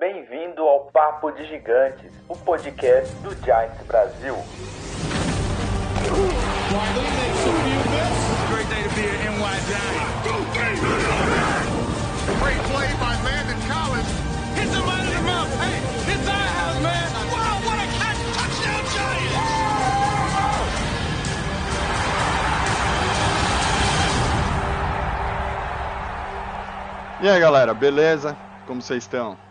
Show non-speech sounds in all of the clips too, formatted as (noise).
Bem-vindo ao Papo de Gigantes, o podcast do Giants Brasil. E aí galera, beleza? Como vocês estão?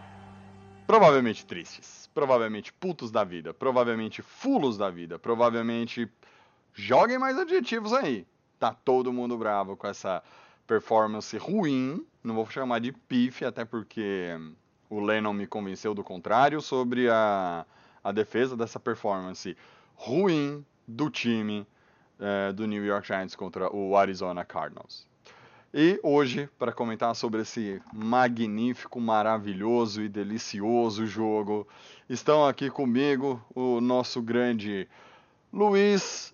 Provavelmente tristes, provavelmente putos da vida, provavelmente fulos da vida, provavelmente joguem mais adjetivos aí. Tá todo mundo bravo com essa performance ruim, não vou chamar de pife, até porque o Lennon me convenceu do contrário sobre a, a defesa dessa performance ruim do time eh, do New York Giants contra o Arizona Cardinals. E hoje, para comentar sobre esse magnífico, maravilhoso e delicioso jogo, estão aqui comigo o nosso grande Luiz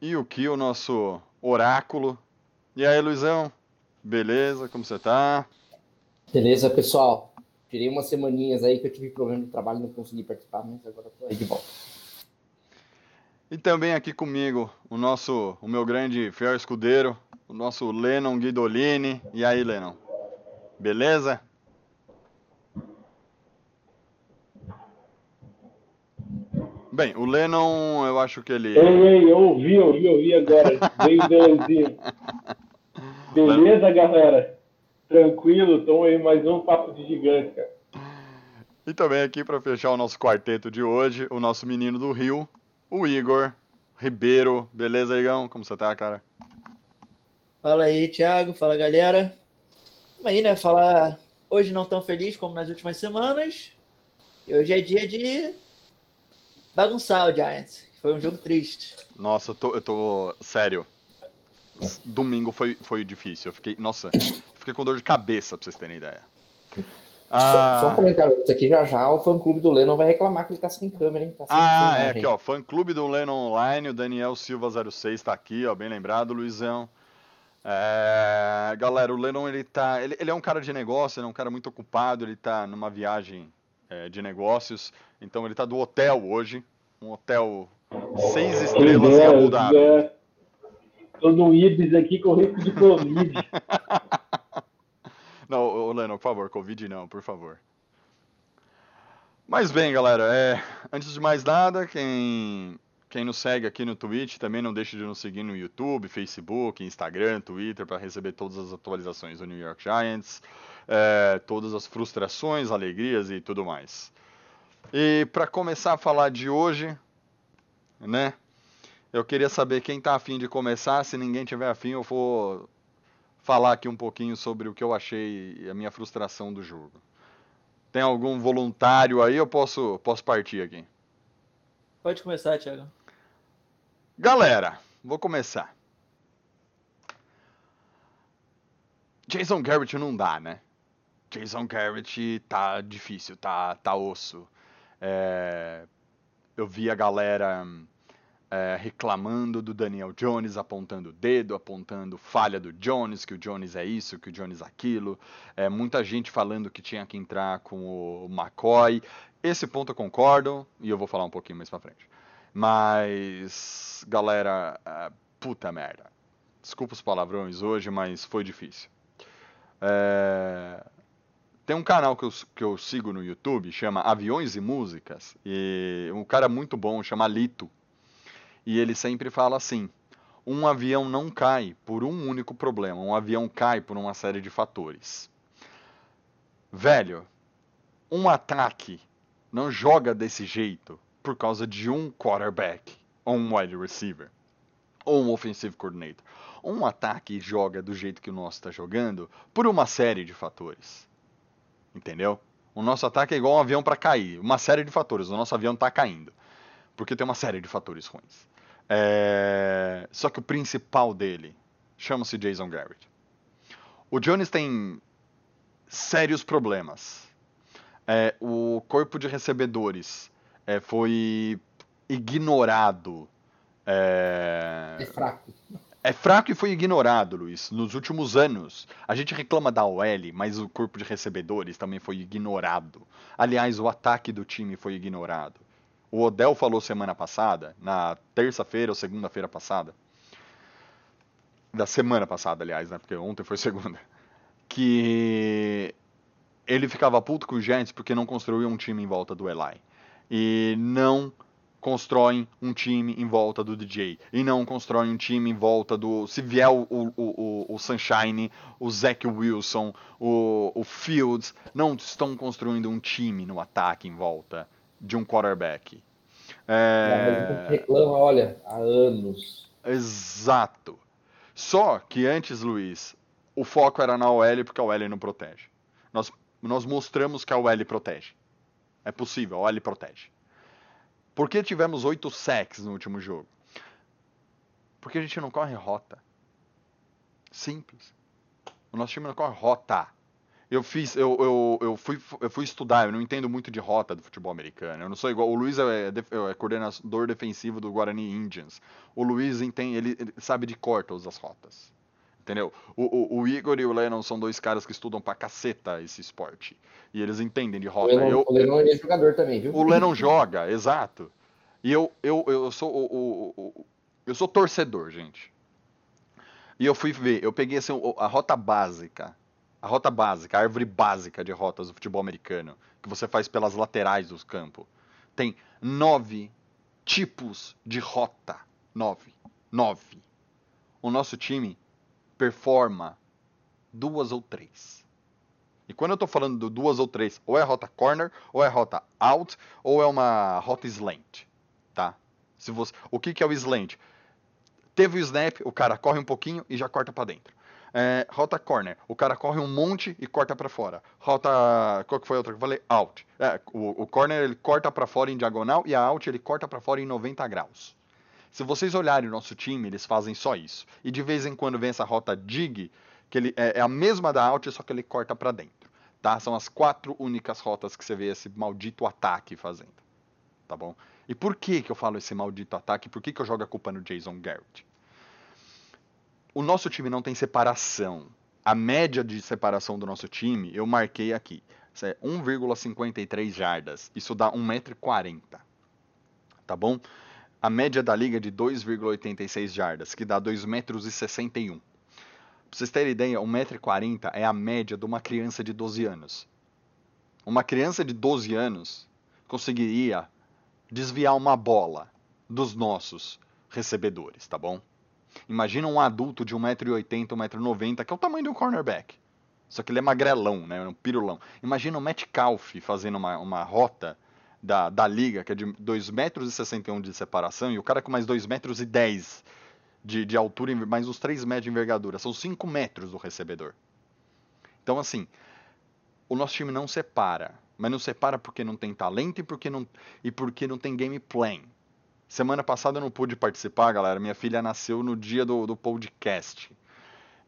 e o Ki, o nosso oráculo. E aí, Luizão? Beleza? Como você tá? Beleza, pessoal. Tirei umas semaninhas aí que eu tive problema no trabalho e não consegui participar, mas agora tô aí de volta. E também aqui comigo o nosso, o meu grande fiel escudeiro, o nosso Lennon Guidolini. E aí, Lennon? Beleza? Bem, o Lennon, eu acho que ele. Ei, ei, eu ouvi, ouvi, ouvi agora. Veio o Delanzinho. (laughs) Beleza, galera? Tranquilo, estamos aí mais um papo de gigante, cara. E também aqui para fechar o nosso quarteto de hoje, o nosso menino do Rio, o Igor Ribeiro. Beleza, Igão? Como você tá, cara? Fala aí, Thiago. Fala, galera. Vamos aí, né? Falar hoje não tão feliz como nas últimas semanas. E hoje é dia de bagunçar o Giants. Foi um jogo triste. Nossa, eu tô, eu tô. Sério. Domingo foi, foi difícil. Eu fiquei. Nossa, fiquei com dor de cabeça pra vocês terem ideia. Só, só um Ah, comentário, isso aqui já já o fã clube do Lennon vai reclamar que ele tá sem câmera, hein? Tá sem ah filmagem. é aqui, ó. Fã clube do Lennon Online, o Daniel Silva 06 tá aqui, ó. Bem lembrado, Luizão. É, galera, o Lennon ele tá. Ele, ele é um cara de negócio, ele é um cara muito ocupado, ele tá numa viagem é, de negócios. Então ele tá do hotel hoje. Um hotel seis estrelas em Abu Dhabi. Tô no Ibis aqui com risco de Covid. (laughs) Não, ô Lennon, por favor, Covid não, por favor. Mas bem, galera, é, antes de mais nada, quem, quem nos segue aqui no Twitch também não deixe de nos seguir no YouTube, Facebook, Instagram, Twitter, para receber todas as atualizações do New York Giants, é, todas as frustrações, alegrias e tudo mais. E para começar a falar de hoje, né, eu queria saber quem tá afim de começar, se ninguém tiver afim, eu vou falar aqui um pouquinho sobre o que eu achei e a minha frustração do jogo. Tem algum voluntário aí? Eu posso, posso partir aqui. Pode começar, Thiago. Galera, vou começar. Jason Garrett não dá, né? Jason Garrett tá difícil, tá, tá osso. É, eu vi a galera é, reclamando do Daniel Jones, apontando o dedo, apontando falha do Jones, que o Jones é isso, que o Jones é aquilo. É, muita gente falando que tinha que entrar com o McCoy. Esse ponto eu concordo e eu vou falar um pouquinho mais pra frente. Mas, galera, é, puta merda. Desculpa os palavrões hoje, mas foi difícil. É, Tem um canal que eu, que eu sigo no YouTube, chama Aviões e Músicas, e um cara muito bom, chama Lito. E ele sempre fala assim: um avião não cai por um único problema, um avião cai por uma série de fatores. Velho, um ataque não joga desse jeito por causa de um quarterback, ou um wide receiver, ou um offensive coordinator. Um ataque joga do jeito que o nosso está jogando por uma série de fatores. Entendeu? O nosso ataque é igual um avião para cair. Uma série de fatores. O nosso avião está caindo. Porque tem uma série de fatores ruins. É... Só que o principal dele chama-se Jason Garrett. O Jones tem sérios problemas. É, o corpo de recebedores é, foi ignorado. É, É fraco. É fraco e foi ignorado, Luiz, nos últimos anos. A gente reclama da OL, mas o corpo de recebedores também foi ignorado. Aliás, o ataque do time foi ignorado. O Odell falou semana passada, na terça-feira ou segunda-feira passada, da semana passada, aliás, né? Porque ontem foi (laughs) segunda, que ele ficava puto com os Giants porque não construiu um time em volta do Eli. E não constroem um time em volta do DJ. E não constroem um time em volta do. Se vier o, o, o, o Sunshine, o Zach Wilson, o, o Fields, não estão construindo um time no ataque em volta de um quarterback. É... reclama, olha, há anos. Exato. Só que antes, Luiz, o foco era na OL porque a OL não protege. Nós, nós mostramos que a OL protege. É possível, a OL protege. Por que tivemos oito sacks no último jogo? Porque a gente não corre rota. Simples. O nosso time não corre rota. Eu fiz, eu, eu, eu, fui, eu fui estudar, eu não entendo muito de rota do futebol americano. Eu não sou igual. O Luiz é, é, é coordenador defensivo do Guarani Indians. O Luiz entende, ele, ele sabe de cor todas as rotas. Entendeu? O, o, o, Igor e o Lennon são dois caras que estudam pra caceta esse esporte. E eles entendem de rota. O Lennon, eu, o Lennon é jogador também, viu? O Lennon joga, exato. E eu, eu, eu sou o, o, eu sou torcedor, gente. E eu fui ver, eu peguei assim, a rota básica a rota básica, a árvore básica de rotas do futebol americano, que você faz pelas laterais do campo, tem nove tipos de rota. Nove. Nove. O nosso time performa duas ou três. E quando eu estou falando de duas ou três, ou é rota corner, ou é rota out, ou é uma rota slant, tá? Se você, o que, que é o slant? Teve o snap, o cara corre um pouquinho e já corta para dentro. É, rota corner. O cara corre um monte e corta para fora. Rota. Qual que foi a outra que eu falei? Out. É, o, o corner ele corta para fora em diagonal e a out ele corta para fora em 90 graus. Se vocês olharem o nosso time, eles fazem só isso. E de vez em quando vem essa rota dig, que ele é, é a mesma da out, só que ele corta para dentro. Tá? São as quatro únicas rotas que você vê esse maldito ataque fazendo. Tá bom? E por que, que eu falo esse maldito ataque? Por que, que eu jogo a culpa no Jason Garrett? o nosso time não tem separação. A média de separação do nosso time, eu marquei aqui. Isso é 1,53 jardas. Isso dá 1,40m. Tá bom? A média da liga é de 2,86 jardas, que dá 2,61m. Pra vocês terem ideia, 1,40m é a média de uma criança de 12 anos. Uma criança de 12 anos conseguiria desviar uma bola dos nossos recebedores, tá bom? Imagina um adulto de 1,80m, 1,90m, que é o tamanho de um cornerback. Só que ele é magrelão, né? Um pirulão. Imagina o Metcalf fazendo uma, uma rota da, da liga, que é de 2,61 m de separação, e o cara com mais 2,10 m de, de altura, mais uns 3 metros de envergadura. São 5 metros do recebedor. Então, assim, o nosso time não separa. Mas não separa porque não tem talento e porque não, e porque não tem game plan. Semana passada eu não pude participar, galera. Minha filha nasceu no dia do, do podcast.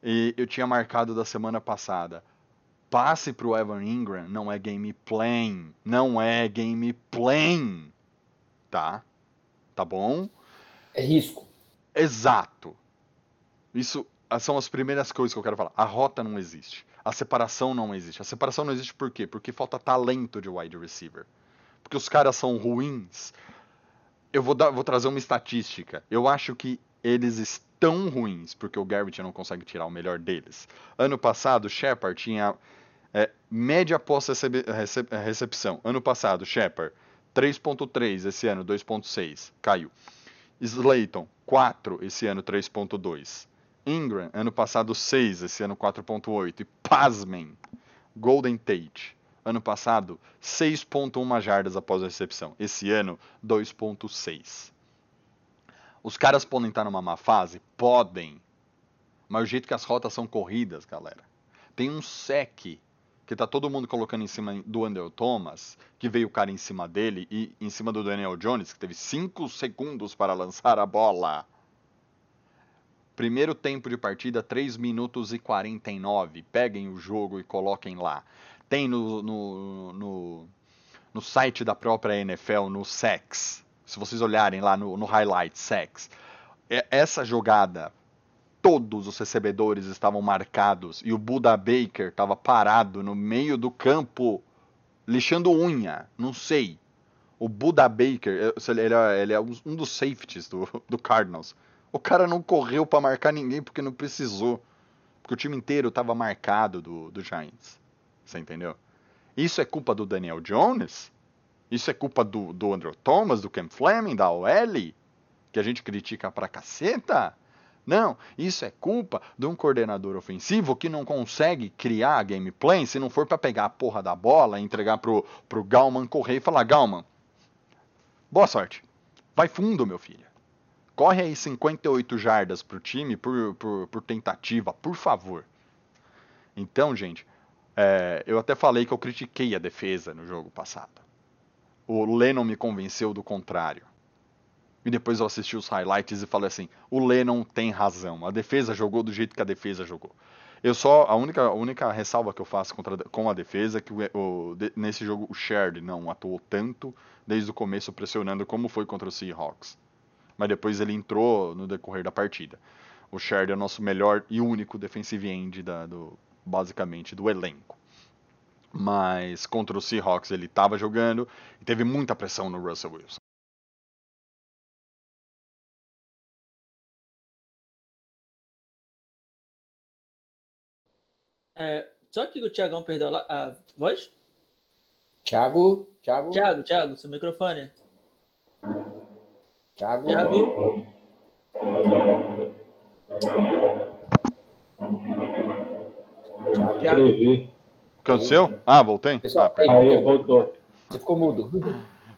E eu tinha marcado da semana passada. Passe pro Evan Ingram não é game plan. Não é game plan. Tá? Tá bom? É risco. Exato. Isso são as primeiras coisas que eu quero falar. A rota não existe. A separação não existe. A separação não existe por quê? Porque falta talento de wide receiver. Porque os caras são ruins eu vou, dar, vou trazer uma estatística. Eu acho que eles estão ruins, porque o Garrett não consegue tirar o melhor deles. Ano passado, o Shepard tinha é, média após recep, recepção. Ano passado, Shepard 3.3, esse ano 2.6, caiu. Slayton, 4, esse ano 3.2. Ingram, ano passado 6, esse ano 4.8. E pasmem, Golden Tate, Ano passado, 6.1 jardas após a recepção. Esse ano, 2.6. Os caras podem estar numa má fase? Podem. Mas o jeito que as rotas são corridas, galera. Tem um sec que tá todo mundo colocando em cima do Andrew Thomas, que veio o cara em cima dele e em cima do Daniel Jones, que teve 5 segundos para lançar a bola. Primeiro tempo de partida, 3 minutos e 49. Peguem o jogo e coloquem lá tem no, no, no, no site da própria NFL, no SEX, se vocês olharem lá no, no highlight SEX, essa jogada todos os recebedores estavam marcados e o Buda Baker estava parado no meio do campo, lixando unha, não sei. O Buda Baker, ele é, ele é um dos safeties do, (laughs) do Cardinals. O cara não correu para marcar ninguém porque não precisou. Porque o time inteiro estava marcado do, do Giants. Você entendeu? Isso é culpa do Daniel Jones? Isso é culpa do, do Andrew Thomas, do Cam Fleming, da OL? Que a gente critica pra caceta? Não, isso é culpa de um coordenador ofensivo que não consegue criar a gameplay se não for para pegar a porra da bola e entregar pro, pro Galman correr e falar: Galman, boa sorte. Vai fundo, meu filho. Corre aí 58 jardas pro time por, por, por tentativa, por favor. Então, gente, é, eu até falei que eu critiquei a defesa no jogo passado. O Lennon me convenceu do contrário. E depois eu assisti os highlights e falei assim: o Lennon tem razão. A defesa jogou do jeito que a defesa jogou. Eu só a única, a única ressalva que eu faço contra, com a defesa é que o, o, nesse jogo o Sherd não atuou tanto desde o começo pressionando como foi contra o Seahawks. Mas depois ele entrou no decorrer da partida. O Sherd é o nosso melhor e único defensive end da, do, basicamente do elenco. Mas contra o Seahawks ele estava jogando e teve muita pressão no Russell Wilson. É, só que o Thiagão perdeu a, a voz? Thiago, Thiago. Thiago, Thiago, seu microfone. Thiago. Thiago. Thiago. O que aconteceu? Ah, voltei? Pessoal, Ah. Aí, voltou. Você ficou mudo.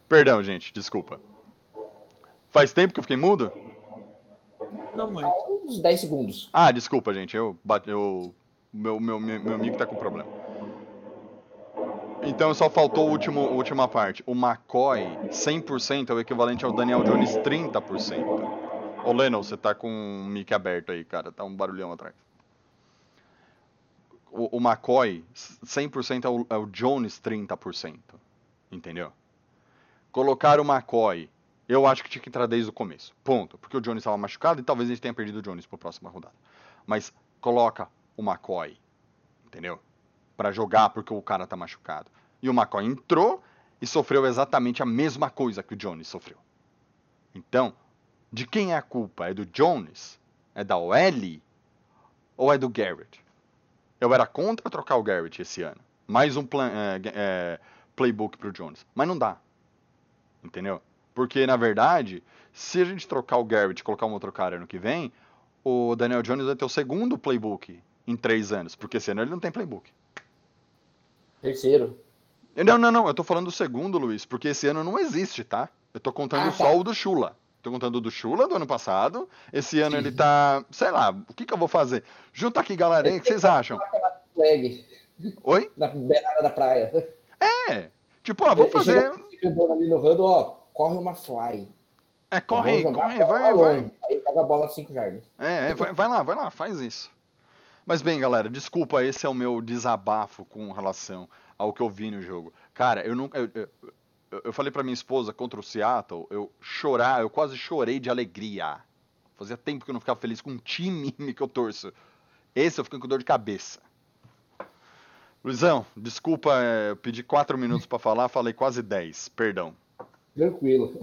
Perdão, gente, desculpa. Faz tempo que eu fiquei mudo? Não muito. Uns 10 segundos. Ah, desculpa, gente. Eu bate, eu meu, meu, meu, amigo tá com problema. Então só faltou a último, última parte. O McCoy 100% é o equivalente ao Daniel Jones 30%. Ô Lennon, você tá com o mic aberto aí, cara. Tá um barulhão atrás. O, o McCoy 100% é o, é o Jones 30%. Entendeu? Colocar o McCoy, eu acho que tinha que entrar desde o começo. Ponto. Porque o Jones estava machucado e talvez a gente tenha perdido o Jones para a próxima rodada. Mas coloca o McCoy, entendeu? Para jogar porque o cara tá machucado. E o McCoy entrou e sofreu exatamente a mesma coisa que o Jones sofreu. Então, de quem é a culpa? É do Jones? É da OL? Ou é do Garrett? Eu era contra trocar o Garrett esse ano. Mais um plan, é, é, playbook pro Jones. Mas não dá. Entendeu? Porque, na verdade, se a gente trocar o Garrett e colocar um outro cara ano que vem, o Daniel Jones vai ter o segundo playbook em três anos. Porque esse ano ele não tem playbook. Terceiro. Não, não, não. Eu tô falando do segundo, Luiz, porque esse ano não existe, tá? Eu tô contando Ah, só tá. o do Chula. Tô contando do Chula do ano passado. Esse ano ele tá. Sei lá, o que que eu vou fazer? Junta aqui, galera, o que vocês acham? Flag. Oi? Na beirada da praia. É. Tipo, ó, vou fazer. ali no huddle, ó. Corre uma fly. É, corre corre, vai, vai. Aí pega a bola 5 jardas. É, é, vai, vai lá, vai lá, faz isso. Mas bem, galera, desculpa, esse é o meu desabafo com relação ao que eu vi no jogo. Cara, eu nunca. Eu, eu, eu- falei pra minha esposa contra o Seattle, eu chorar, eu quase chorei de alegria. Fazia tempo que eu não ficava feliz com um time (laughs) que eu torço. Esse eu fiquei com dor de cabeça. Luizão, desculpa, é, eu pedi quatro minutos pra falar, falei quase 10, perdão. Tranquilo.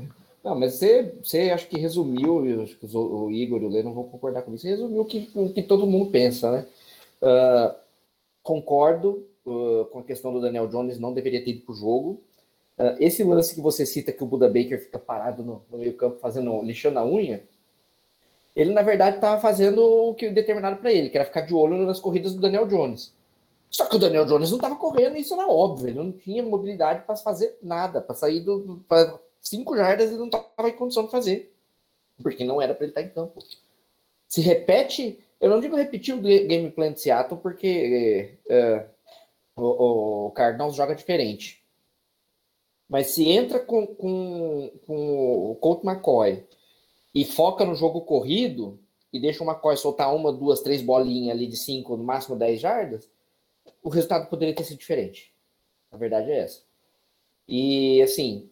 Não, mas você, você acho que resumiu, eu acho que o Igor e o Leno vão concordar comigo, você resumiu o que, o que todo mundo pensa, né? Ah, concordo ah, com a questão do Daniel Jones, não deveria ter ido pro jogo. Ah, esse lance que você cita que o Buda Baker fica parado no, no meio campo fazendo, lixando a unha, ele na verdade estava fazendo o que determinado para ele, que era ficar de olho nas corridas do Daniel Jones. Só que o Daniel Jones não estava correndo, isso era óbvio, ele não tinha mobilidade para fazer nada, para sair do pra cinco jardas ele não estava em condição de fazer, porque não era para ele estar em campo. Se repete, eu não digo repetir o ga- game plan de Seattle, porque é, o, o Cardinals joga diferente. Mas se entra com, com, com o Colt McCoy e foca no jogo corrido e deixa o McCoy soltar uma, duas, três bolinhas ali de cinco, no máximo 10 jardas, o resultado poderia ter sido diferente. A verdade é essa. E assim,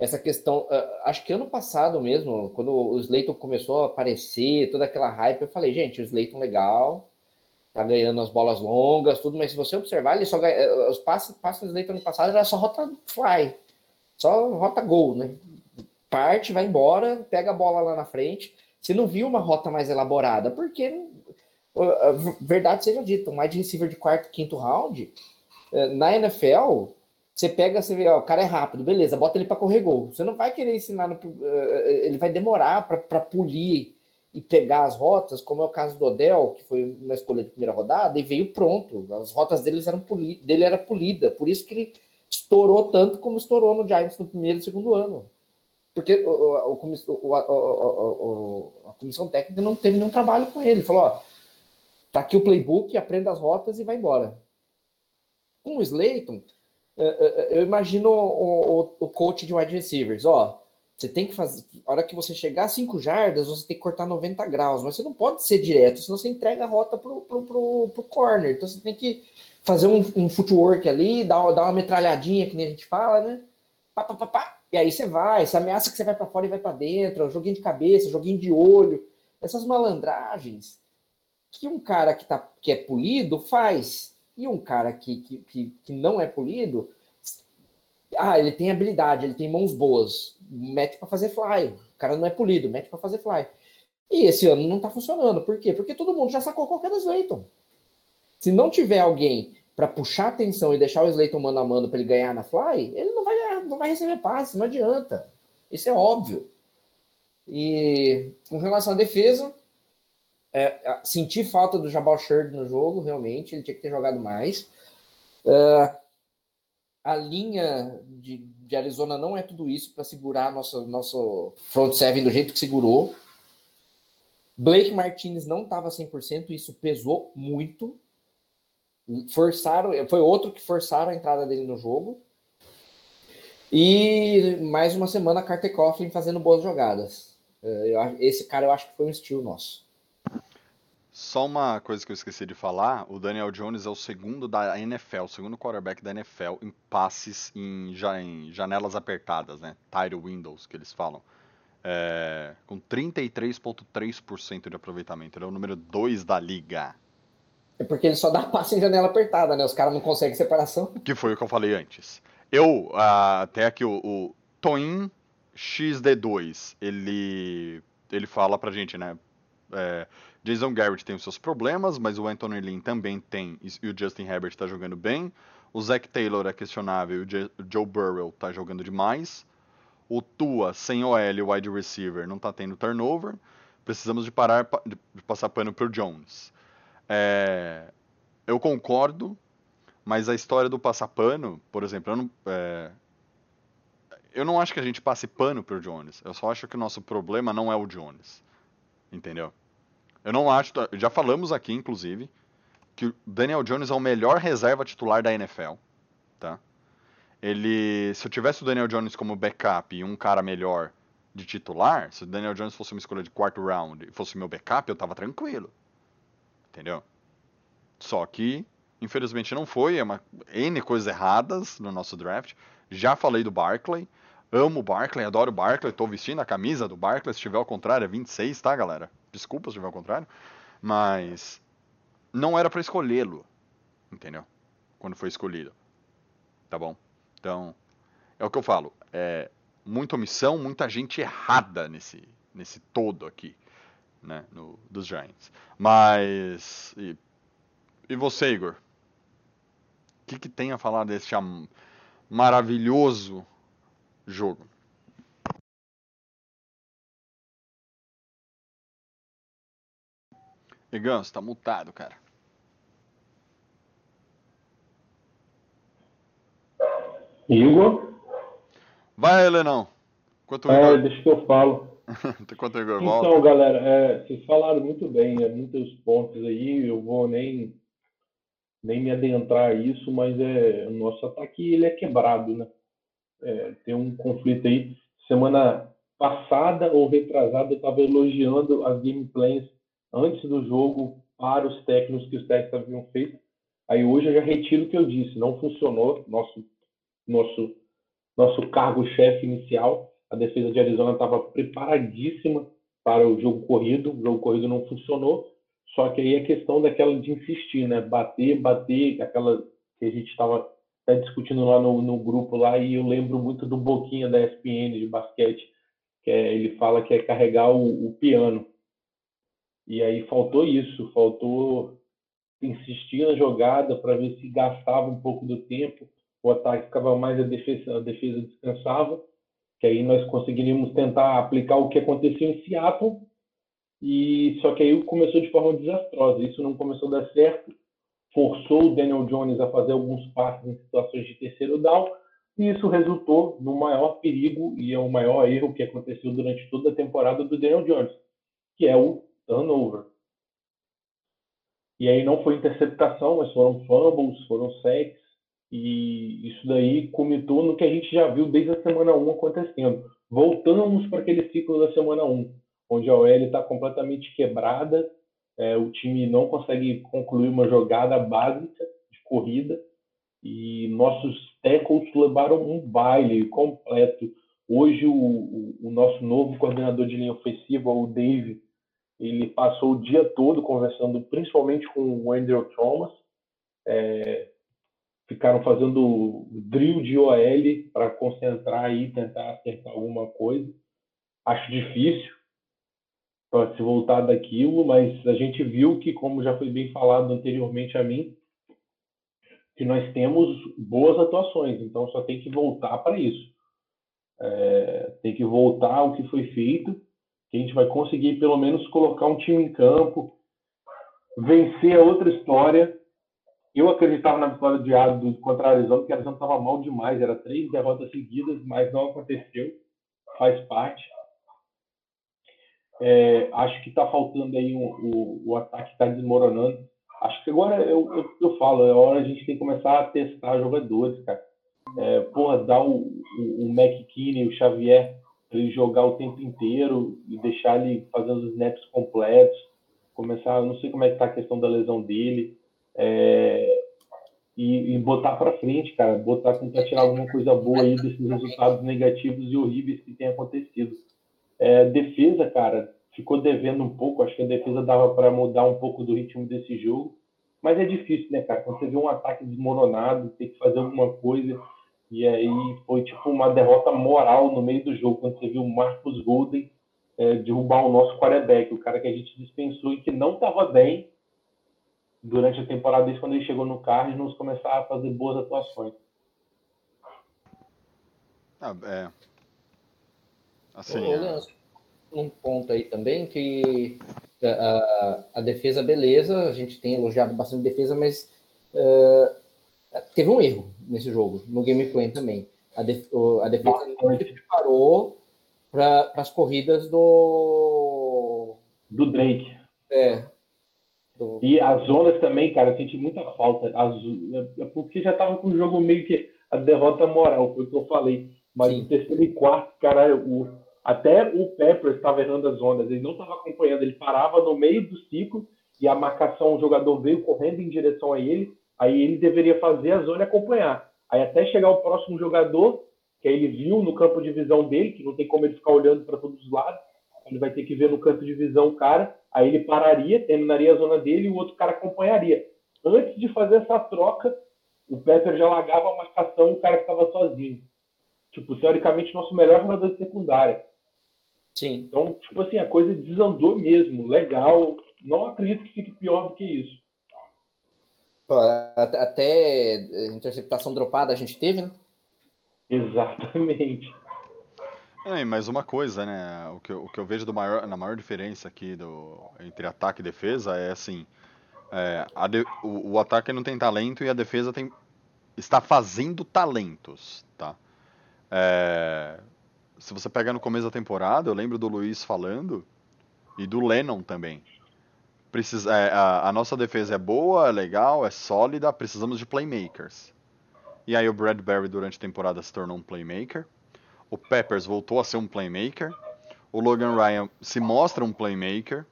essa questão. Uh, acho que ano passado mesmo, quando o Slayton começou a aparecer, toda aquela hype, eu falei, gente, o Slayton legal, tá ganhando as bolas longas, tudo, mas se você observar, ele só ganha, eh, os passes, passes do Slayton ano passado era só rota fly, só rota gol, né? Parte, vai embora, pega a bola lá na frente. Você não viu uma rota mais elaborada, porque, verdade seja dita, um wide receiver de quarto, quinto round, eh, na NFL, você pega, você vê, ó, o cara é rápido, beleza, bota ele para correr gol. Você não vai querer ensinar, no, eh, ele vai demorar para polir e pegar as rotas, como é o caso do Odell, que foi na escolha de primeira rodada, e veio pronto. As rotas deles eram poli, dele era polida, por isso que ele estourou tanto como estourou no Giants no primeiro e segundo ano. Porque o, o, o, a comissão técnica não teve nenhum trabalho com ele. Falou: ó, tá aqui o playbook, aprenda as rotas e vai embora. Com o Slayton, eu imagino o, o, o coach de wide receivers, ó. Você tem que fazer. A hora que você chegar a 5 jardas, você tem que cortar 90 graus, mas você não pode ser direto, senão você entrega a rota pro, pro, pro, pro corner. Então você tem que fazer um, um footwork ali, dar, dar uma metralhadinha, que nem a gente fala, né? Pá, pá, pá, pá. E aí você vai, você ameaça que você vai para fora e vai para dentro, joguinho de cabeça, joguinho de olho, essas malandragens que um cara que, tá, que é polido faz. E um cara que, que, que, que não é polido, ah, ele tem habilidade, ele tem mãos boas, mete para fazer fly. O cara não é polido, mete para fazer fly. E esse ano não tá funcionando. Por quê? Porque todo mundo já sacou qualquer Slayton. Se não tiver alguém para puxar atenção e deixar o Slayton mano a mano para ele ganhar na fly, ele não vai, não vai receber passe, não adianta. Isso é óbvio. E com relação à defesa, é, senti falta do Jabal Sherd no jogo, realmente, ele tinha que ter jogado mais. Uh, a linha de, de, Arizona não é tudo isso para segurar nosso, nosso front seven do jeito que segurou. Blake Martinez não estava 100%, isso pesou muito. Forçaram, foi outro que forçaram a entrada dele no jogo. E mais uma semana Carter Coughlin fazendo boas jogadas. Uh, esse cara eu acho que foi um estilo nosso. Só uma coisa que eu esqueci de falar, o Daniel Jones é o segundo da NFL, o segundo quarterback da NFL em passes em, em janelas apertadas, né? Tire windows, que eles falam. É, com 33,3% de aproveitamento. Ele é o número 2 da liga. É porque ele só dá passe em janela apertada, né? Os caras não conseguem separação. Que foi o que eu falei antes. Eu, uh, até aqui o, o Toin XD2, ele, ele fala pra gente, né? É, Jason Garrett tem os seus problemas, mas o Anthony Lynn também tem, e o Justin Herbert está jogando bem. O Zach Taylor é questionável e o Joe Burrow está jogando demais. O Tua, sem OL wide receiver, não está tendo turnover. Precisamos de parar de passar pano para o Jones. É, eu concordo, mas a história do passar pano, por exemplo, eu não, é, eu não acho que a gente passe pano para o Jones. Eu só acho que o nosso problema não é o Jones. Entendeu? Eu não acho. Já falamos aqui, inclusive, que o Daniel Jones é o melhor reserva titular da NFL. Tá? Ele. Se eu tivesse o Daniel Jones como backup e um cara melhor de titular, se o Daniel Jones fosse uma escolha de quarto round e fosse meu backup, eu tava tranquilo. Entendeu? Só que, infelizmente, não foi. É uma N coisas erradas no nosso draft. Já falei do Barkley. Amo o Barkley, adoro o Barkley, tô vestindo a camisa do Barkley, se tiver ao contrário, é 26, tá, galera? Desculpa se tiver ao contrário. Mas não era para escolhê-lo, entendeu? Quando foi escolhido. Tá bom? Então, é o que eu falo. É muita omissão, muita gente errada nesse, nesse todo aqui, né? No, dos Giants. Mas. E, e você, Igor? O que, que tem a falar desse maravilhoso jogo? Igão, você tá mutado, cara. Igor? Vai, Helenão. Quanto é, Igor... deixa que eu falo. (laughs) Enquanto o Igor volta. Então, galera, é, vocês falaram muito bem, é, muitos pontos aí, eu vou nem, nem me adentrar a isso, mas é, o nosso ataque ele é quebrado, né? É, tem um conflito aí. Semana passada ou retrasada eu estava elogiando as gameplays antes do jogo para os técnicos que os técnicos haviam feito. Aí hoje eu já retiro o que eu disse, não funcionou nosso nosso nosso cargo-chefe inicial. A defesa de Arizona estava preparadíssima para o jogo corrido, o jogo corrido não funcionou, só que aí a questão daquela de insistir, né? Bater, bater, aquela que a gente estava tá discutindo lá no, no grupo lá, e eu lembro muito do Boquinha da ESPN de basquete, que é, ele fala que é carregar o, o piano. E aí faltou isso, faltou insistir na jogada para ver se gastava um pouco do tempo, o ataque ficava mais a defesa, a defesa descansava, que aí nós conseguiríamos tentar aplicar o que aconteceu em Seattle, e só que aí começou de forma desastrosa, isso não começou a dar certo, forçou o Daniel Jones a fazer alguns passes em situações de terceiro down, e isso resultou no maior perigo e é o maior erro que aconteceu durante toda a temporada do Daniel Jones, que é o turnover. E aí não foi interceptação, mas foram fumbles, foram sacks, e isso daí comitou no que a gente já viu desde a semana 1 acontecendo. Voltamos para aquele ciclo da semana 1, onde a OL está completamente quebrada, é, o time não consegue concluir uma jogada básica de corrida, e nossos tackles levaram um baile completo. Hoje, o, o, o nosso novo coordenador de linha ofensiva, o Dave, ele passou o dia todo conversando, principalmente com o Andrew Thomas. É, ficaram fazendo drill de OL para concentrar e tentar acertar alguma coisa. Acho difícil para se voltar daquilo, mas a gente viu que, como já foi bem falado anteriormente a mim, que nós temos boas atuações, então só tem que voltar para isso. É, tem que voltar ao que foi feito, que a gente vai conseguir pelo menos colocar um time em campo, vencer a outra história. Eu acreditava na vitória de Ado contra a Arizona, porque a Arizona estava mal demais, era três derrotas seguidas, mas não aconteceu, faz parte. É, acho que está faltando aí um, o, ataque está desmoronando. Acho que agora eu, eu, eu, falo, é hora a gente tem que começar a testar jogadores, cara. É, porra, dar o, o, o McKinney, o Xavier, ele jogar o tempo inteiro e deixar ele fazendo os snaps completos. Começar, não sei como é que tá a questão da lesão dele. É, e, e, botar para frente, cara. Botar tentar tirar alguma coisa boa aí desses resultados negativos e horríveis que tem acontecido. É, defesa, cara, ficou devendo um pouco. Acho que a defesa dava para mudar um pouco do ritmo desse jogo. Mas é difícil, né, cara? Quando você vê um ataque desmoronado, tem que fazer alguma coisa. E aí foi tipo uma derrota moral no meio do jogo, quando você viu o Marcos Golden é, derrubar o nosso quarterback, o cara que a gente dispensou e que não estava bem durante a temporada, desde quando ele chegou no Cardinals, começar a fazer boas atuações. Ah, é. Assim, Ô, é... um ponto aí também que a, a, defesa, beleza, a gente tem elogiado bastante a defesa, mas uh, teve um erro nesse jogo, no game plan também. A, def, a defesa não se preparou para as corridas do. Do Drake. É. Do... E as zonas também, cara, eu senti muita falta. As, é porque já tava com o jogo meio que a derrota moral, foi o que eu falei. Mas Sim. no terceiro e quarto, cara, o, até o Pepper estava errando as zonas, ele não estava acompanhando, ele parava no meio do ciclo e a marcação, o jogador veio correndo em direção a ele, aí ele deveria fazer a zona e acompanhar. Aí até chegar o próximo jogador, que aí ele viu no campo de visão dele, que não tem como ele ficar olhando para todos os lados, ele vai ter que ver no canto de visão o cara, aí ele pararia, terminaria a zona dele e o outro cara acompanharia. Antes de fazer essa troca, o Pepper já largava a marcação e o cara estava sozinho. Tipo, teoricamente, nosso melhor jogador de secundária. Sim. Então, tipo assim, a coisa desandou mesmo. Legal. Não acredito que fique pior do que isso. Até interceptação dropada a gente teve, né? Exatamente. É, mas uma coisa, né? O que eu, o que eu vejo do maior, na maior diferença aqui do, entre ataque e defesa é assim: é, de, o, o, ataque não tem talento e a defesa tem, está fazendo talentos, tá? É, se você pega no começo da temporada, eu lembro do Luiz falando e do Lennon também. Precisa, é, a, a, nossa defesa é boa, é legal, é sólida, precisamos de playmakers. E aí o Bradbury durante a temporada se tornou um playmaker. O Peppers voltou a ser um playmaker. O Logan Ryan se mostra um playmaker.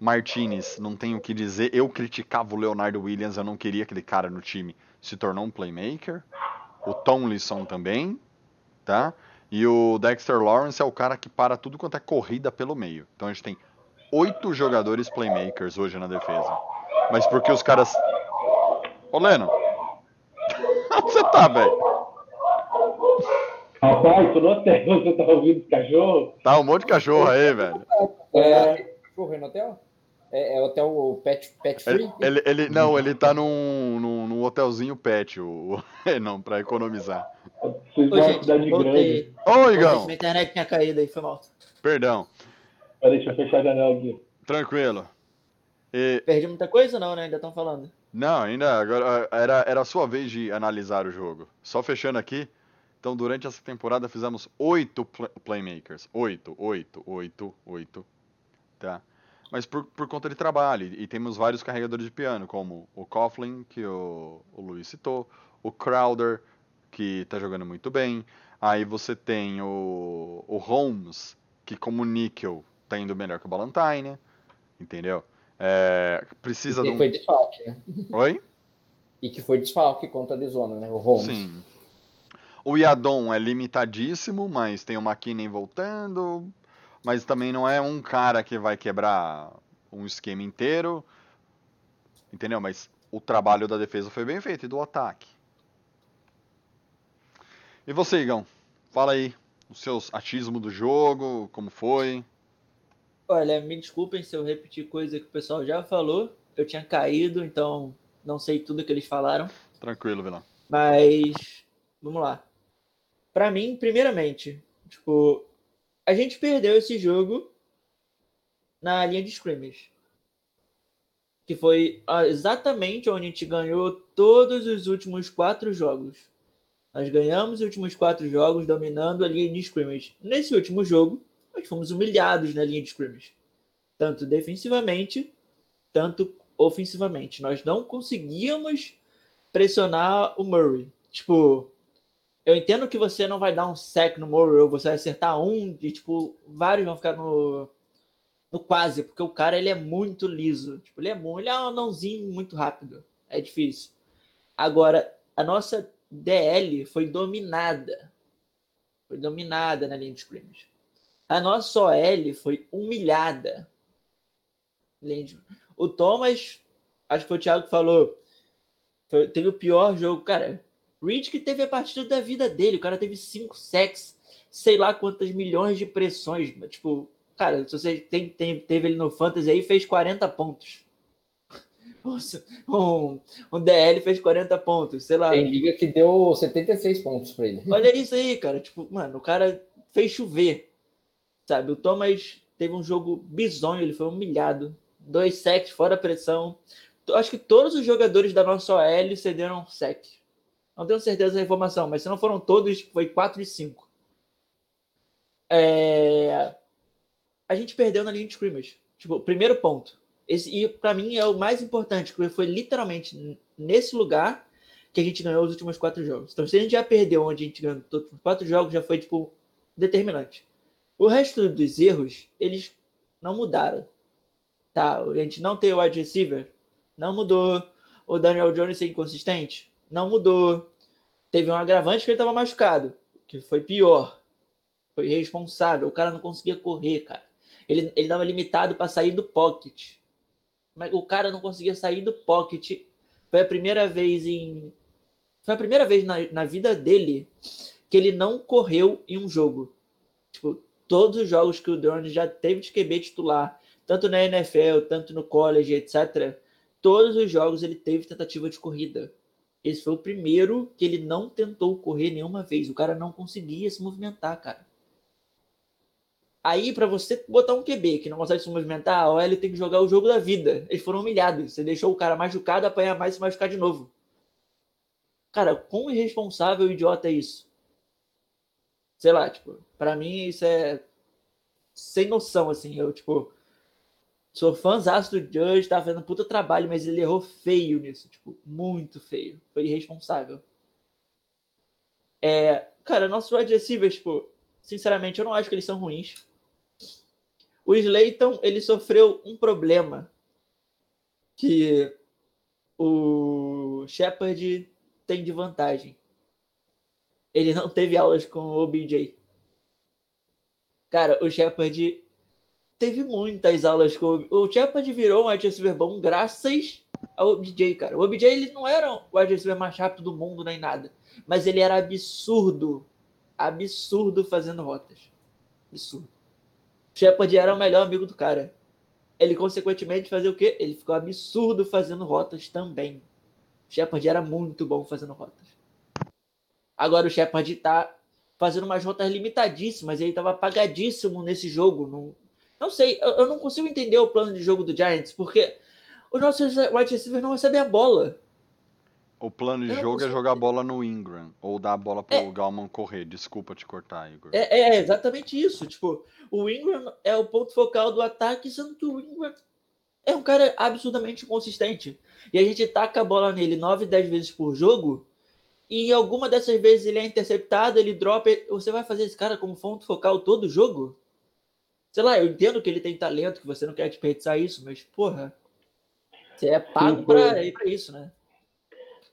Martinez, não tenho o que dizer. Eu criticava o Leonardo Williams, eu não queria aquele cara no time. Se tornou um playmaker. O Tomlinson também. tá? E o Dexter Lawrence é o cara que para tudo quanto é corrida pelo meio. Então a gente tem oito jogadores playmakers hoje na defesa. Mas porque os caras. Ô Leno! (laughs) Onde você tá, velho? Rapaz, tu não tem, você tá ouvindo os cachorros? Tá um monte de cachorro aí, velho. É, cachorro aí no hotel? É, é hotel pet, pet free? Ele, ele, ele- não, ele tá num, num, num hotelzinho pet, o, o- (laughs) não, pra economizar. Vão gente, voltei. Voltei, Igão! Minha internet tinha caído aí, foi mal. Perdão, Peraí, deixa eu fechar a janela aqui. tranquilo. E, Perdi muita coisa não, né? Ainda estão falando. Não, ainda agora era, era a sua vez de analisar o jogo. Só fechando aqui. Então, durante essa temporada fizemos oito pl- playmakers. Oito, oito, oito, oito. Tá? Mas por, por conta de trabalho. E temos vários carregadores de piano, como o Coughlin, que o, o Luiz citou, o Crowder, que tá jogando muito bem. Aí você tem o, o Holmes, que como níquel tá indo melhor que o Ballantine. Entendeu? É, precisa de E um. foi desfalque, né? Oi? E que foi desfalque contra a zona, né? O Holmes. Sim. O Yadon é limitadíssimo, mas tem o McKinney voltando. Mas também não é um cara que vai quebrar um esquema inteiro. Entendeu? Mas o trabalho da defesa foi bem feito e do ataque. E você, Igão? Fala aí os seus achismos do jogo, como foi. Olha, me desculpem se eu repetir coisa que o pessoal já falou. Eu tinha caído, então não sei tudo que eles falaram. Tranquilo, Vilão. Mas vamos lá. Pra mim, primeiramente, tipo, a gente perdeu esse jogo na linha de scrimmage. Que foi exatamente onde a gente ganhou todos os últimos quatro jogos. Nós ganhamos os últimos quatro jogos dominando a linha de scrimmage. Nesse último jogo, fomos humilhados na linha de scrimmage. Tanto defensivamente, tanto ofensivamente. Nós não conseguíamos pressionar o Murray. Tipo, eu entendo que você não vai dar um sec no Murray, ou você vai acertar um, e tipo, vários vão ficar no, no quase, porque o cara ele é muito liso. Tipo, ele é muito, ele é um anãozinho muito rápido. É difícil. Agora, a nossa DL foi dominada. Foi dominada na linha de scrimmage. A nossa OL foi humilhada. O Thomas, acho que foi o Thiago que falou, foi- teve o pior jogo. Cara, Reed que teve a partida da vida dele. O cara teve cinco sacks, sei lá quantas milhões de pressões. mas, Tipo, cara, se você tem, tem- teve ele no Fantasy aí, fez 40 pontos. Nossa, um, um DL fez 40 pontos, sei lá. Tem liga que deu 76 pontos pra ele. Olha isso aí, cara. Tipo, mano, o cara fez chover. Sabe? O Thomas teve um jogo bizonho, ele foi humilhado. Dois sacks fora pressão. Acho que todos os jogadores da nossa OL cederam sec. Não tenho certeza da informação, mas se não foram todos, foi 4 e 5. É... A gente perdeu na linha de scrimmage. Tipo, primeiro ponto. Esse, e pra mim é o mais importante, porque foi literalmente nesse lugar que a gente ganhou os últimos quatro jogos. Então, se a gente já perdeu onde a gente ganhou os quatro jogos, já foi, tipo, determinante. O resto dos erros, eles não mudaram. Tá? A gente não tem o wide receiver, não mudou. O Daniel Jones é inconsistente, não mudou. Teve um agravante que ele estava machucado, que foi pior. Foi irresponsável. O cara não conseguia correr, cara. Ele, estava limitado para sair do pocket. Mas o cara não conseguia sair do pocket. Foi a primeira vez em. Foi a primeira vez na, na vida dele que ele não correu em um jogo. Tipo, todos os jogos que o Jones já teve de QB titular, tanto na NFL, tanto no college, etc. Todos os jogos ele teve tentativa de corrida. Esse foi o primeiro que ele não tentou correr nenhuma vez. O cara não conseguia se movimentar, cara. Aí, para você botar um QB que não consegue se movimentar, a OL tem que jogar o jogo da vida. Eles foram humilhados. Você deixou o cara machucado, apanhar mais e se machucar de novo. Cara, quão irresponsável e idiota é isso? Sei lá, tipo, pra mim isso é sem noção, assim. Eu, tipo, sou fãzaço do Judge, tá fazendo puta trabalho, mas ele errou feio nisso, tipo, muito feio. Foi irresponsável. É, cara, nossos receivers, tipo, sinceramente, eu não acho que eles são ruins. O Slayton, ele sofreu um problema que o Shepard tem de vantagem. Ele não teve aulas com o OBJ. Cara, o Shepard teve muitas aulas com o O Shepard virou um wide receiver bom graças ao OBJ, cara. O OBJ ele não era o wide receiver mais rápido do mundo nem nada, mas ele era absurdo, absurdo fazendo rotas. Absurdo. O Shepard era o melhor amigo do cara. Ele, consequentemente, fazia o quê? Ele ficou absurdo fazendo rotas também. O Shepard era muito bom fazendo rotas. Agora o Shepard tá fazendo umas rotas limitadíssimas. Ele tava apagadíssimo nesse jogo. Não, não sei, eu, eu não consigo entender o plano de jogo do Giants, porque os nossos wide receivers não recebem a bola. O plano de Eu jogo é jogar a bola no Ingram. Ou dar a bola pro É. Galman correr. Desculpa te cortar, Igor. É, é exatamente isso. Tipo, o Ingram é o ponto focal do ataque, sendo que o Ingram é um cara absurdamente consistente. E a gente taca a bola nele 9, 10 vezes por jogo. E alguma dessas vezes ele é interceptado, ele dropa. Você vai fazer esse cara como ponto focal todo jogo? Sei lá, eu entendo que ele tem talento, que você não quer desperdiçar isso, mas, porra. Você é pago pra foi- ir pra isso, né?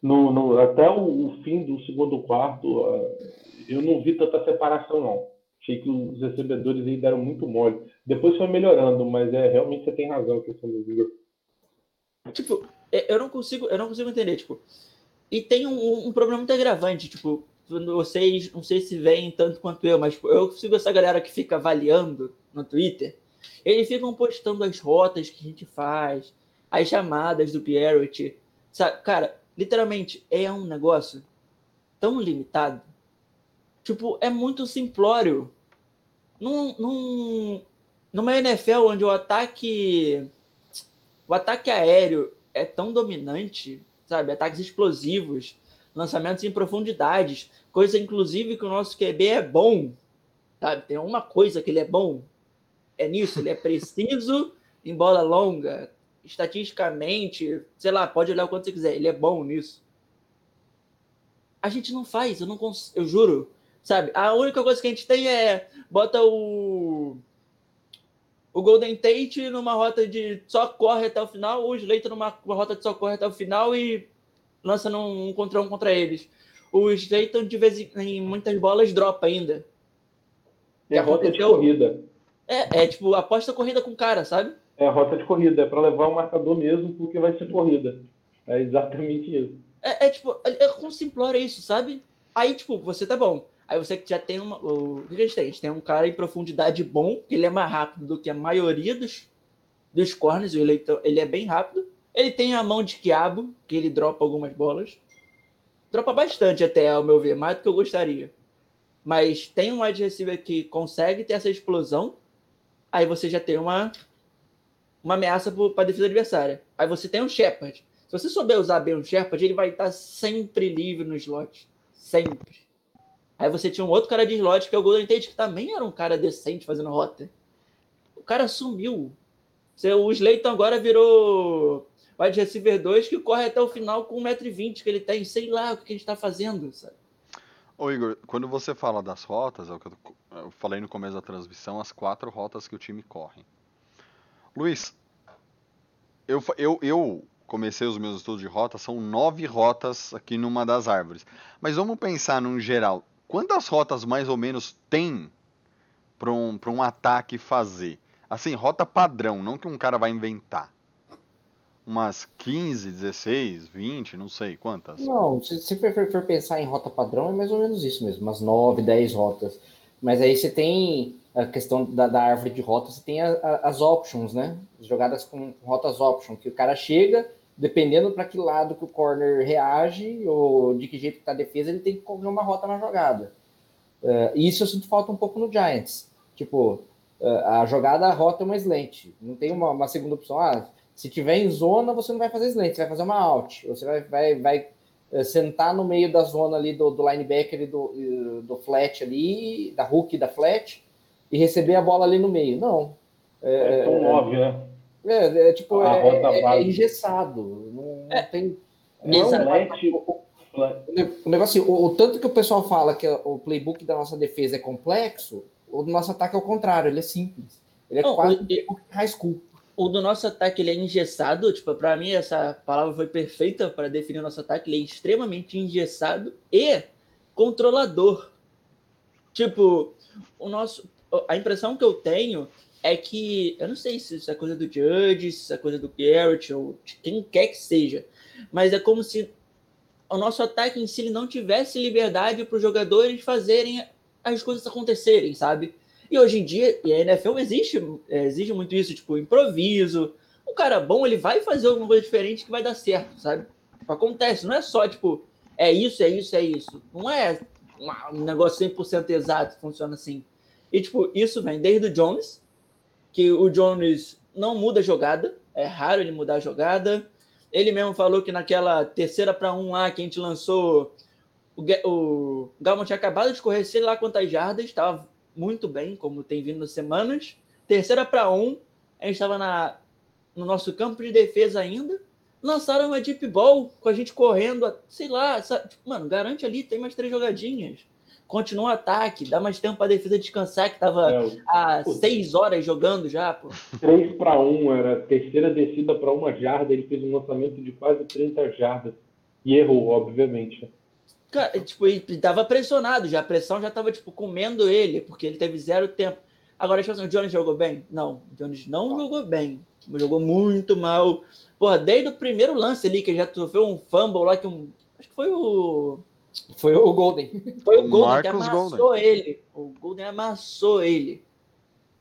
No, no- até o, o fim do segundo quarto, ah, eu não vi tanta separação, não. Achei que os recebedores aí deram muito mole. Depois foi melhorando, mas é realmente você tem razão questão do Igor. Tipo, é- eu não consigo, eu não consigo entender, tipo. E tem um, um problema muito agravante, tipo, vocês, não sei se veem tanto quanto eu, mas tipo, eu sigo essa galera que fica avaliando no Twitter. Eles ficam postando as rotas que a gente faz, as chamadas do Pierrot. Cara, literalmente é um negócio tão limitado. Tipo, é muito simplório. Num, num, numa NFL onde o ataque o ataque aéreo é tão dominante, sabe? Ataques explosivos, lançamentos em profundidades, coisa inclusive que o nosso QB é bom, sabe? Tem uma coisa que ele é bom, é nisso, ele é preciso em bola longa, estatisticamente, sei lá, pode olhar o quanto você quiser, ele é bom nisso. A gente não faz, eu não cons... eu juro, sabe? A única coisa que a gente tem é bota o o Golden Tate numa rota de só corre até o final, o Slater numa uma rota de só corre até o final e lança num um contra um contra eles. O Slater, de vez em, em muitas bolas, dropa ainda. É a rota de corrida. É, é tipo, aposta corrida com o cara, sabe? É a rota de corrida, é para levar o marcador mesmo, porque vai ser corrida. É exatamente isso. É, é tipo, é, é como simplório isso, sabe? Aí, tipo, você tá bom. Aí você já tem uma. O que a gente tem? A gente tem um cara em profundidade bom, que ele é mais rápido do que a maioria dos, dos corners, o eleitor, ele é bem rápido. Ele tem a mão de quiabo, que ele dropa algumas bolas. Dropa bastante até, ao meu ver, mais do que eu gostaria. Mas tem um wide receiver que consegue ter essa explosão. Aí você já tem uma, uma ameaça para a defesa adversária. Aí você tem um Shepard. Se você souber usar bem o Shepard, ele vai estar sempre livre no slot. Sempre. Aí você tinha um outro cara de slot, que é o Golden Tate, que também era um cara decente fazendo rota. O cara sumiu. O Slayton agora virou wide receiver 2 que corre até o final com 1,20m que ele tem. Sei lá o que a gente tá fazendo, sabe? Ô Igor, quando você fala das rotas, é o que eu, falei no começo da transmissão, as quatro rotas que o time corre. Luiz, eu, eu, eu comecei os meus estudos de rota, são nove rotas aqui numa das árvores. Mas vamos pensar num geral, quantas rotas mais ou menos tem para um, um ataque fazer? Assim, rota padrão, não que um cara vai inventar. Umas 15, 16, 20, não sei quantas. Não, se você for, pensar em rota padrão, é mais ou menos isso mesmo, umas 9, 10 rotas. Mas aí você tem a questão da, da árvore de rotas, você tem a- a- as options, né? As jogadas com rotas option, que o cara chega, dependendo para que lado que o corner reage ou de que jeito que tá a defesa, ele tem que correr uma rota na jogada. Eh, E isso eu sinto falta um pouco no Giants. Tipo, eh, a jogada, a rota é uma slant. Não tem uma, uma segunda opção. Ah, se tiver em zona, você não vai fazer slant, você vai fazer uma out. Você vai, vai, vai eh, sentar no meio da zona ali do, do linebacker e do, do flat ali, da hook da flat, e receber a bola ali no meio. Não. É, são nove, né? É, é, tipo, é, rota é- é base. engessado. Não, não tem. Não é Flat, o negócio assim, o, o tanto que o pessoal fala que o playbook da nossa defesa é complexo, o do nosso ataque é o contrário, ele é simples. Ele é Não, quase o- high school. O do nosso ataque ele é engessado, tipo, para mim essa palavra foi perfeita para definir o nosso ataque, ele é extremamente engessado e controlador. Tipo, o nosso. A impressão que eu tenho é que. Eu não sei se isso é coisa do Judge, se isso é coisa do Garrett, ou de quem quer que seja. Mas é como se o nosso ataque em si não tivesse liberdade para os jogadores fazerem as coisas acontecerem, sabe? E hoje em dia, e a NFL existe, é, exige muito isso, tipo, improviso. Um cara bom, ele vai fazer alguma coisa diferente que vai dar certo, sabe? Acontece, não é só, tipo, é isso, é isso, é isso. Não é um negócio 100% exato, funciona assim. E, tipo, isso vem desde o Jones, que o Jones não muda a jogada, é raro ele mudar a jogada. Ele mesmo falou que naquela terceira para um lá que a gente lançou, o, o Galman tinha acabado de correr sei lá quantas jardas, estava muito bem, como tem vindo nas semanas. Terceira para um, a gente estava no nosso campo de defesa ainda. Lançaram uma deep ball com a gente correndo, sei lá, sabe? Tipo, mano, garante ali, tem mais três jogadinhas continua o ataque, dá mais tempo para a defesa descansar, que estava é, há seis horas jogando já. Pô. 3 para 1, era terceira descida para uma jarda, ele fez um lançamento de quase 30 jardas. E errou, obviamente. Cara, tipo, ele estava pressionado já, a pressão já estava tipo, comendo ele, porque ele teve zero tempo. Agora, tipo assim, o Jones jogou bem? Não, o Jones não jogou bem. Jogou muito mal. Porra, desde o primeiro lance ali, que já sofreu um fumble lá, que um. Acho que foi o foi o Golden. Foi o Golden Marcos que amassou Golden. ele. O Golden amassou ele.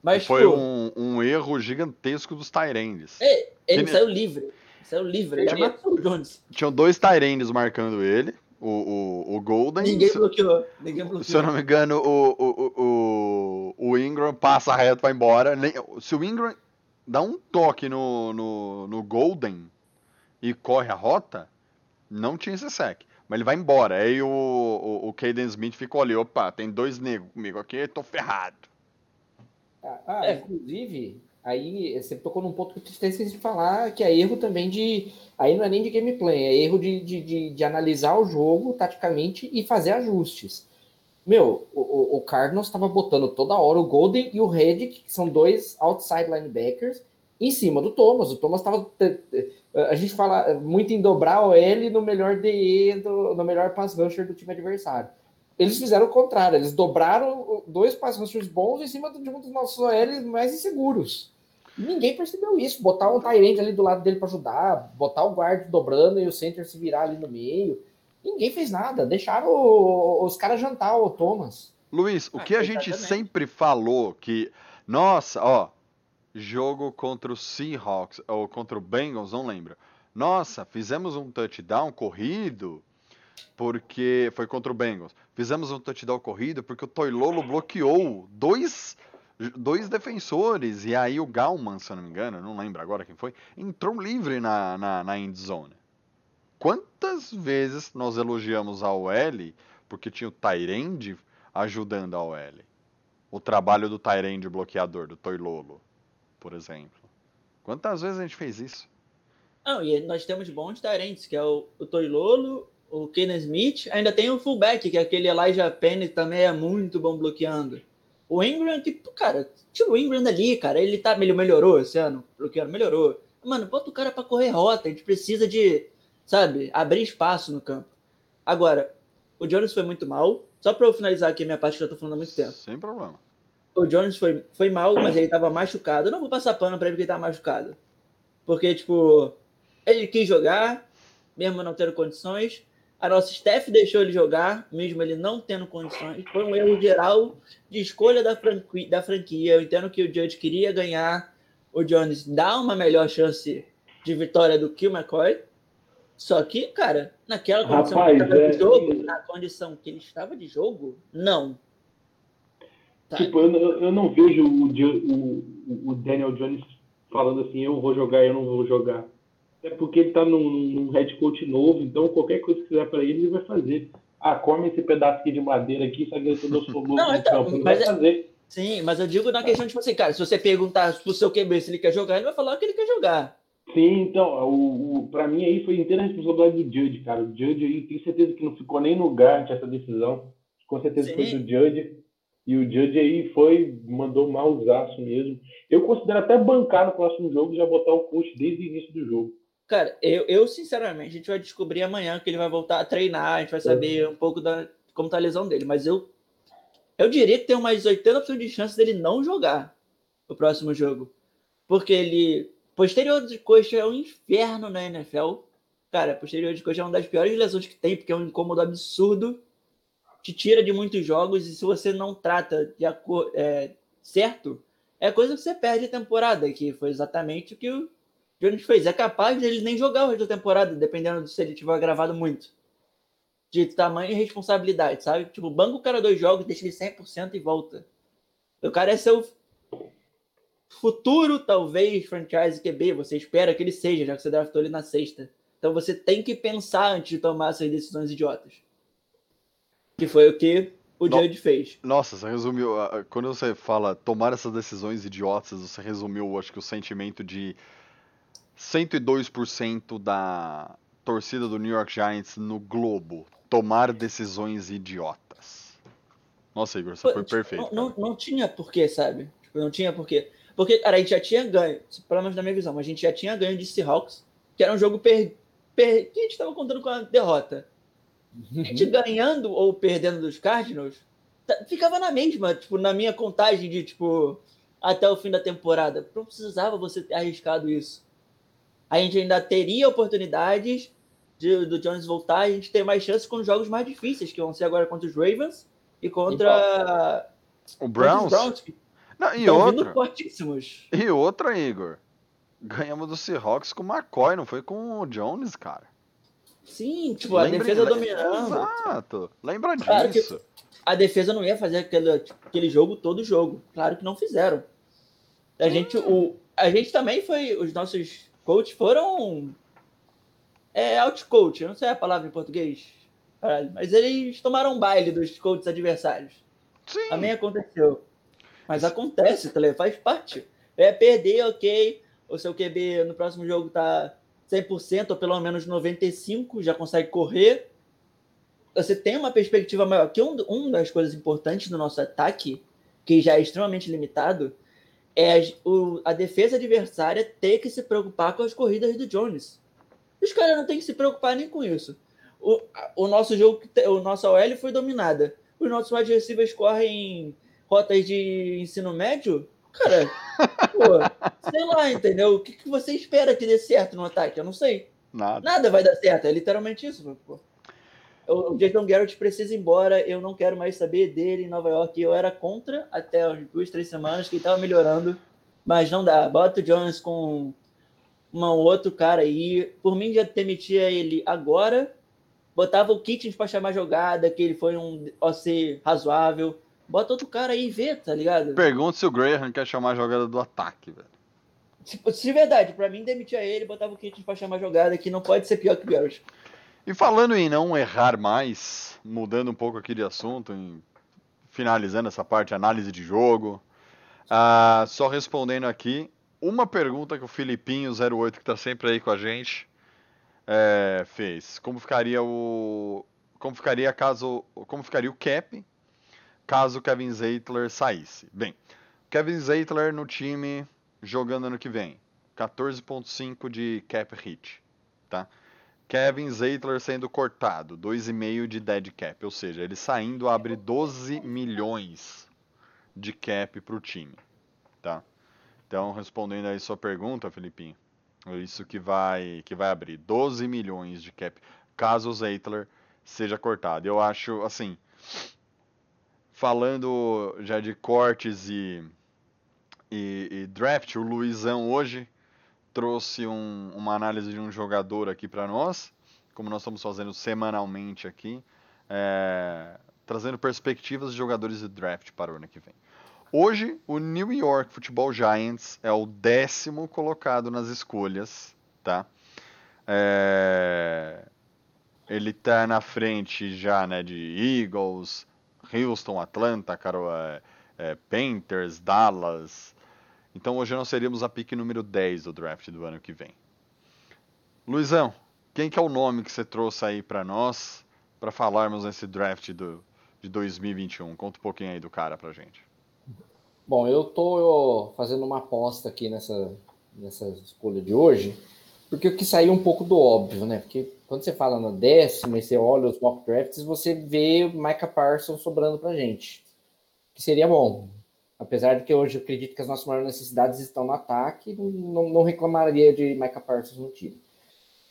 Mas, foi tipo, um, um, erro gigantesco dos Tyrands. É, ele, ele saiu livre. Saiu livre. Ele tinha, amassou o Jones. Tinham dois Tyrands marcando ele. O, o, o Golden. Ninguém bloqueou. Ninguém bloqueou. Se eu não me engano, o, o, o, o Ingram passa reto, vai embora. Se o Ingram dá um toque no, no, no Golden e corre a rota, não tinha esse sec. Mas ele vai embora. Aí o, o, o Caden Smith ficou ali, opa, tem dois negros comigo aqui, tô ferrado. Ah, ah é. inclusive, aí você tocou num ponto que eu esqueci de falar, que é erro também de. Aí não é nem de gameplay, é erro de, de, de, de analisar o jogo taticamente e fazer ajustes. Meu, o, o Cardinals estava botando toda hora o Golden e o Redick, que são dois outside linebackers, em cima do Thomas. O Thomas estava a gente fala muito em dobrar o L no melhor DE, do, no melhor pass rusher do time adversário. Eles fizeram o contrário, eles dobraram dois pass rushers bons em cima de um dos nossos OL mais inseguros. Ninguém percebeu isso. Botar um Tyrande ali do lado dele para ajudar, botar o guard dobrando e o center se virar ali no meio. Ninguém fez nada. Deixaram os caras jantar o Thomas. Luiz, o que a gente sempre falou que, nossa, ó, jogo contra o Seahawks ou contra o Bengals, não lembro. Nossa, fizemos um touchdown corrido porque foi contra o Bengals. Fizemos um touchdown corrido porque o Toilolo bloqueou dois dois defensores e aí o Galman, se eu não me engano, não lembro agora quem foi, entrou livre na, na, na end zone. Quantas vezes nós elogiamos a OL porque tinha o Tyrande ajudando a OL? O trabalho do Tyrande bloqueador, do Toilolo por exemplo. Quantas vezes a gente fez isso? Não, e nós temos bons tarentes, que é o, o Toilolo, o Kenan Smith, ainda tem o fullback, que é aquele Elijah Penny também é muito bom bloqueando. O Ingram, tipo, cara, tira o Ingram dali, cara, ele tá, ele melhorou esse ano, bloqueando, melhorou. Mano, bota o cara para correr rota, a gente precisa de, sabe, abrir espaço no campo. Agora, o Jones foi muito mal, só para eu finalizar aqui a minha parte que eu tô falando há muito tempo. Sem problema o Jones foi, foi mal, mas ele tava machucado. Eu não vou passar pano pra ele porque ele tava machucado. Porque, tipo, ele quis jogar, mesmo não tendo condições. A nossa staff deixou ele jogar, mesmo ele não tendo condições. Foi um erro geral de escolha da, franquia. Da franquia. Eu entendo que o Judge queria ganhar. O Jones dá uma melhor chance de vitória do que o McCoy. Só que, cara, naquela condição Rapaz, que ele estava é... de jogo, na condição que ele estava de jogo, não. Tá. Tipo, eu, eu não vejo o, o, o, Daniel Jones falando assim, eu vou jogar, eu não vou jogar. É porque ele tá num, num head coach novo, então qualquer coisa que quiser para ele, ele vai fazer. Ah, come esse pedaço aqui de madeira aqui, sabe que eu sou louco não, então, campo, ele vai é, fazer. Sim, mas eu digo na questão, tipo assim, cara, se você perguntar pro seu QB se ele quer jogar, ele vai falar que ele quer jogar. Sim, então, o, o, pra mim aí foi inteira responsabilidade do Judge, cara. O Judge aí, tenho certeza que não ficou nem no lugar essa decisão. Com certeza Sim. foi do Judge. E o Judge aí foi, mandou malzaço mesmo. Eu considero até bancar no próximo jogo e já botar o coach desde o início do jogo. Cara, eu, eu sinceramente, a gente vai descobrir amanhã que ele vai voltar a treinar, a gente vai saber um pouco da, como tá a lesão dele, mas eu eu diria que tem umas 80% de chance dele não jogar o próximo jogo. Porque ele. Posterior de coxa é um inferno na NFL. Cara, posterior de coxa é uma das piores lesões que tem, porque é um incômodo absurdo. Te tira de muitos jogos e se você não trata de é, certo, é coisa que você perde a temporada, que foi exatamente o que o Jones fez. É capaz dele nem jogar o resto da temporada, dependendo de se ele tiver gravado muito de tamanho e responsabilidade, sabe? Tipo, banca o cara dois jogos, deixa ele 100% e volta. O cara é seu futuro, talvez, franchise QB. Você espera que ele seja, já que você draftou ele na sexta. Então você tem que pensar antes de tomar essas decisões idiotas. Que foi o que o no... Judge fez. Nossa, você resumiu. Quando você fala tomar essas decisões idiotas, você resumiu, acho que o sentimento de 102% da torcida do New York Giants no globo tomar decisões idiotas. Nossa, Igor, você Pô, foi tipo, perfeito. Não, não, não, tinha porquê, sabe? Tipo, não tinha porquê. Porque, cara, a gente já tinha ganho, pelo menos na minha visão, mas a gente já tinha ganho de Seahawks, que era um jogo per, per, que a gente estava contando com a derrota. A gente uhum. ganhando ou perdendo dos Cardinals, tá, ficava na mesma, tipo, na minha contagem de, tipo, até o fim da temporada. Não precisava você ter arriscado isso. A gente ainda teria oportunidades de, do Jones voltar, a gente tem mais chances com os jogos mais difíceis, que vão ser agora contra os Ravens e contra o Browns. Browns Não, e outra. E outra, Igor. Ganhamos do Seahawks com o McCoy, não foi com o Jones, cara. Sim, tipo, Lembre... a defesa dominando. Exato. Lembra claro disso. a defesa não ia fazer aquele, aquele jogo todo jogo. Claro que não fizeram. A gente, o, a gente também foi. Os nossos coaches foram é outcoach, eu não sei a palavra em português, mas eles tomaram baile dos coaches adversários. Sim. Também aconteceu. Mas acontece, tá faz parte. É perder, ok. O seu QB no próximo jogo tá 100% ou pelo menos 95%, já consegue correr. Você tem uma perspectiva maior. Que um, uma das coisas importantes do nosso ataque, que já é extremamente limitado, é a, o, a defesa adversária ter que se preocupar com as corridas do Jones. Os caras não tem que se preocupar nem com isso. O, o nosso jogo, o nosso OL foi dominada. Os nossos wide receivers correm rotas de ensino médio. Cara, pô, sei lá, entendeu? O que, que você espera que dê certo no ataque? Eu não sei. Nada. Nada vai dar certo. É literalmente isso. Pô. O Jason Garrett precisa ir embora. Eu não quero mais saber dele em Nova York. Eu era contra até as duas, três semanas que ele estava melhorando. Mas não dá. Bota o Jones com um outro cara aí. Por mim, já demitia ele agora. Botava o Kitchens para chamar jogada, que ele foi um OC razoável. Bota outro cara aí e vê, tá ligado? Pergunta se o Graham quer chamar a jogada do ataque, velho. Se, se verdade, para mim demitia ele, botava o Kitchens para chamar jogada, que não pode ser pior que o Garrett. E falando em não errar mais, mudando um pouco aqui de assunto, em, finalizando essa parte, análise de jogo, uh, só respondendo aqui, uma pergunta que o Filipinho08, que está sempre aí com a gente, é, fez. Como ficaria o. Como ficaria caso. Como ficaria o cap caso Kevin Zeitler saísse? Bem, Kevin Zeitler no time jogando ano que vem. 14.5 de cap hit, tá? Kevin Zeitler sendo cortado, 2,5 de dead cap, ou seja, ele saindo abre 12 milhões de cap para o time, tá? Então, respondendo aí sua pergunta, Felipinho, é isso que vai que vai abrir 12 milhões de cap caso o Zeitler seja cortado. Eu acho assim, falando já de cortes e, e, e draft, o Luizão hoje trouxe um, uma análise de um jogador aqui para nós, como nós estamos fazendo semanalmente aqui, é, trazendo perspectivas de jogadores de draft para o ano que vem. Hoje, o New York Football Giants é o décimo colocado nas escolhas, tá? É... Ele tá na frente já, né, de Eagles, Houston, Atlanta, Caro, é, é, Panthers, Dallas. Então hoje nós seríamos a pick número 10 do draft do ano que vem. Luizão, quem que é o nome que você trouxe aí para nós para falarmos nesse draft do, de 2021? Conta um pouquinho aí do cara pra gente. Bom, eu estou fazendo uma aposta aqui nessa, nessa escolha de hoje. Porque o que saiu um pouco do óbvio, né? Porque quando você fala na décima e você olha os mock drafts, você vê Micah Parsons sobrando pra gente. Que seria bom. Apesar de que hoje eu acredito que as nossas maiores necessidades estão no ataque, não, não reclamaria de Micah Parsons no time.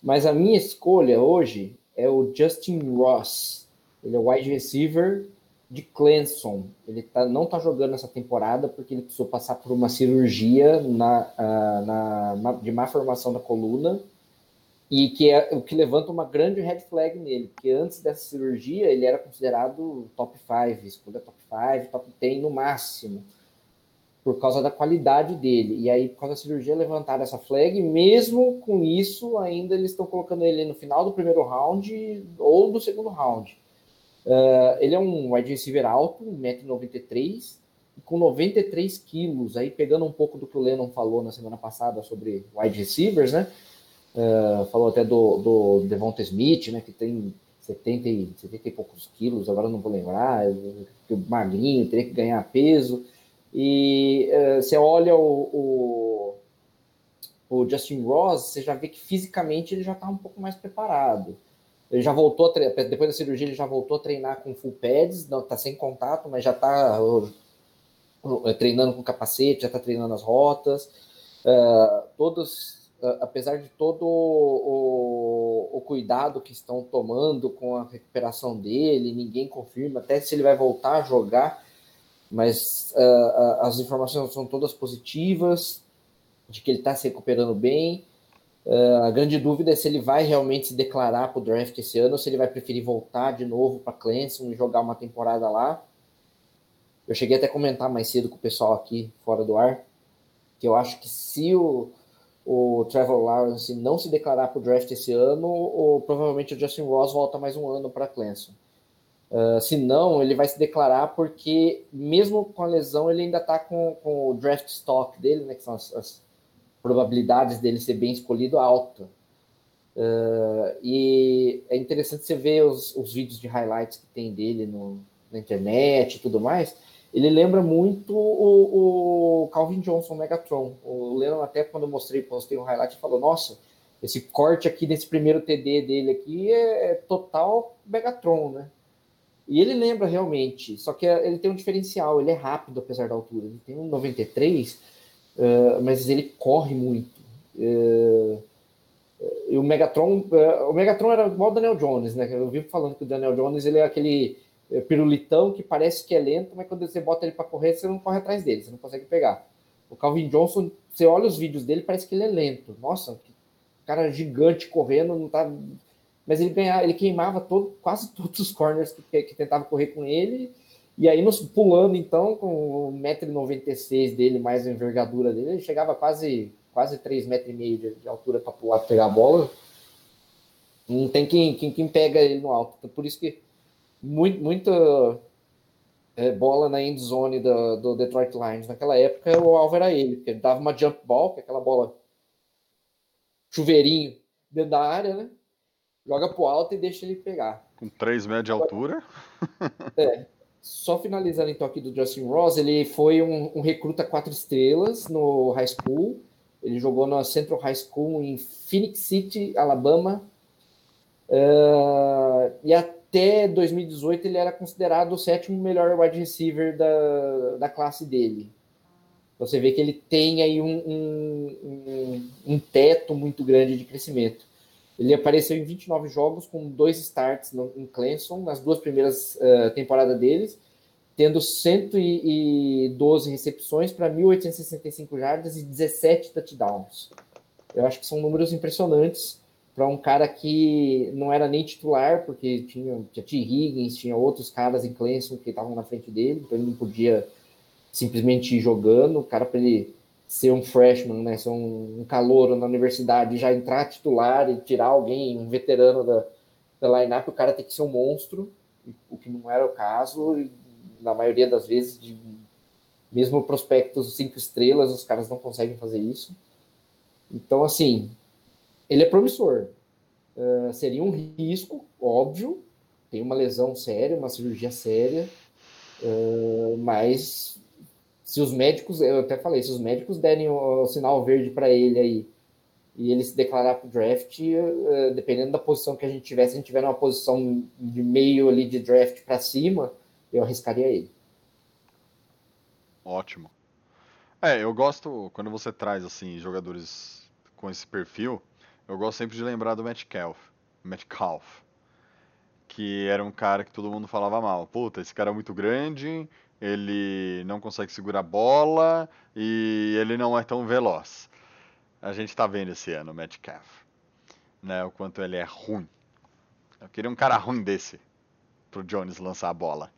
Mas a minha escolha hoje é o Justin Ross. Ele é wide receiver de Clemson. Ele tá, não está jogando essa temporada porque ele precisou passar por uma cirurgia na, uh, na, na, de má formação da coluna e que é o que levanta uma grande red flag nele, porque antes dessa cirurgia ele era considerado top 5, escolha top 5, top 10 no máximo, por causa da qualidade dele. E aí, por causa da cirurgia, levantaram essa flag, mesmo com isso, ainda eles estão colocando ele no final do primeiro round ou do segundo round. Uh, ele é um wide receiver alto, 1,93m, com 93 quilos. Aí, pegando um pouco do que o Lennon falou na semana passada sobre wide receivers, né? Uh, falou até do, do Devonta Smith, né? Que tem 70 e, 70 e poucos quilos, agora não vou lembrar. Magrinho teria que ganhar peso. E uh, você olha o, o, o Justin Ross, você já vê que fisicamente ele já está um pouco mais preparado. Ele já voltou, depois da cirurgia, ele já voltou a treinar com full pads, não está sem contato, mas já está treinando com capacete, já está treinando as rotas. Uh, todos, uh, apesar de todo o, o, cuidado que estão tomando com a recuperação dele, ninguém confirma até se ele vai voltar a jogar, mas uh, as informações são todas positivas, de que ele está se recuperando bem. Uh, a grande dúvida é se ele vai realmente se declarar para o draft esse ano ou se ele vai preferir voltar de novo para Clemson e jogar uma temporada lá. Eu cheguei até a comentar mais cedo com o pessoal aqui fora do ar que eu acho que se o, o Trevor Lawrence não se declarar para o draft esse ano, ou, provavelmente o Justin Ross volta mais um ano para Clemson. Uh, se não, ele vai se declarar porque, mesmo com a lesão, ele ainda está com, com o draft stock dele, né, que são as, as probabilidades dele ser bem escolhido alta. Uh, e é interessante você ver os, os, vídeos de highlights que tem dele no, na internet e tudo mais. Ele lembra muito o, o Calvin Johnson Megatron. O Lennon até quando eu mostrei, postei um highlight, falou: Nossa, esse corte aqui nesse primeiro TD dele aqui é, é total Megatron, né? E ele lembra realmente, só que ele tem um diferencial, ele é rápido apesar da altura. Ele tem um 93 uh, mas ele corre muito. Uh, e o Megatron, uh, o Megatron era igual o Daniel Jones, né? Eu vivo falando que o Daniel Jones ele é aquele pirulitão que parece que é lento, mas quando você bota ele para correr, você não corre atrás dele, você não consegue pegar. O Calvin Johnson, você olha os vídeos dele, parece que ele é lento. Nossa, que cara gigante correndo, não tá. Mas ele ganhava, ele queimava todo, quase todos os corners que, que tentavam correr com ele e aí, nos, pulando, então, com 1,96m dele, mais a envergadura dele, ele chegava quase, quase 3,5 metros de, de altura para pular, pegar a bola. Não tem quem, quem, quem pega ele no alto. Então, por isso que muito, muita é, bola na end zone do, do Detroit Lions naquela época, o alvo era ele, porque ele dava uma jump ball, que é aquela bola chuveirinho dentro da área, né? Joga pro alto e deixa ele pegar. Com 3 metros de altura? É. Só finalizando então aqui do Justin Ross, ele foi um, um, recruta quatro estrelas no high school. Ele jogou na Central High School em Phoenix City, Alabama. Uh, e até 2018 ele era considerado o sétimo melhor wide receiver da, da classe dele. Você vê que ele tem aí um, um, um, um teto muito grande de crescimento. Ele apareceu em 29 jogos com dois starts no, em Clemson nas duas primeiras uh, temporadas deles, tendo 112 recepções para 1.865 jardas e 17 touchdowns. Eu acho que são números impressionantes para um cara que não era nem titular, porque tinha, tinha T. Higgins, tinha outros caras em Clemson que estavam na frente dele, então ele não podia simplesmente ir jogando. O cara, para ele ser um freshman, né, ser um, um calouro na universidade, já entrar titular e tirar alguém, um veterano da, da line-up, o cara tem que ser um monstro, o que não era o caso, na maioria das vezes, de, mesmo prospectos cinco estrelas, os caras não conseguem fazer isso. Então, assim, ele é promissor. Uh, seria um risco, óbvio, tem uma lesão séria, uma cirurgia séria, uh, mas se os médicos, eu até falei, se os médicos derem o, sinal verde para ele aí e ele se declarar para o draft, uh, dependendo da posição que a gente tiver, se a gente tiver numa posição de meio ali de draft para cima, eu arriscaria ele. Ótimo. É, eu gosto quando você traz assim jogadores com esse perfil, eu gosto sempre de lembrar do Metcalf, Metcalf, que era um cara que todo mundo falava mal. Puta, esse cara é muito grande, ele não consegue segurar a bola e ele não é tão veloz. A gente tá vendo esse ano o Metcalf, né, o quanto ele é ruim. Eu queria um cara ruim desse pro Jones lançar a bola,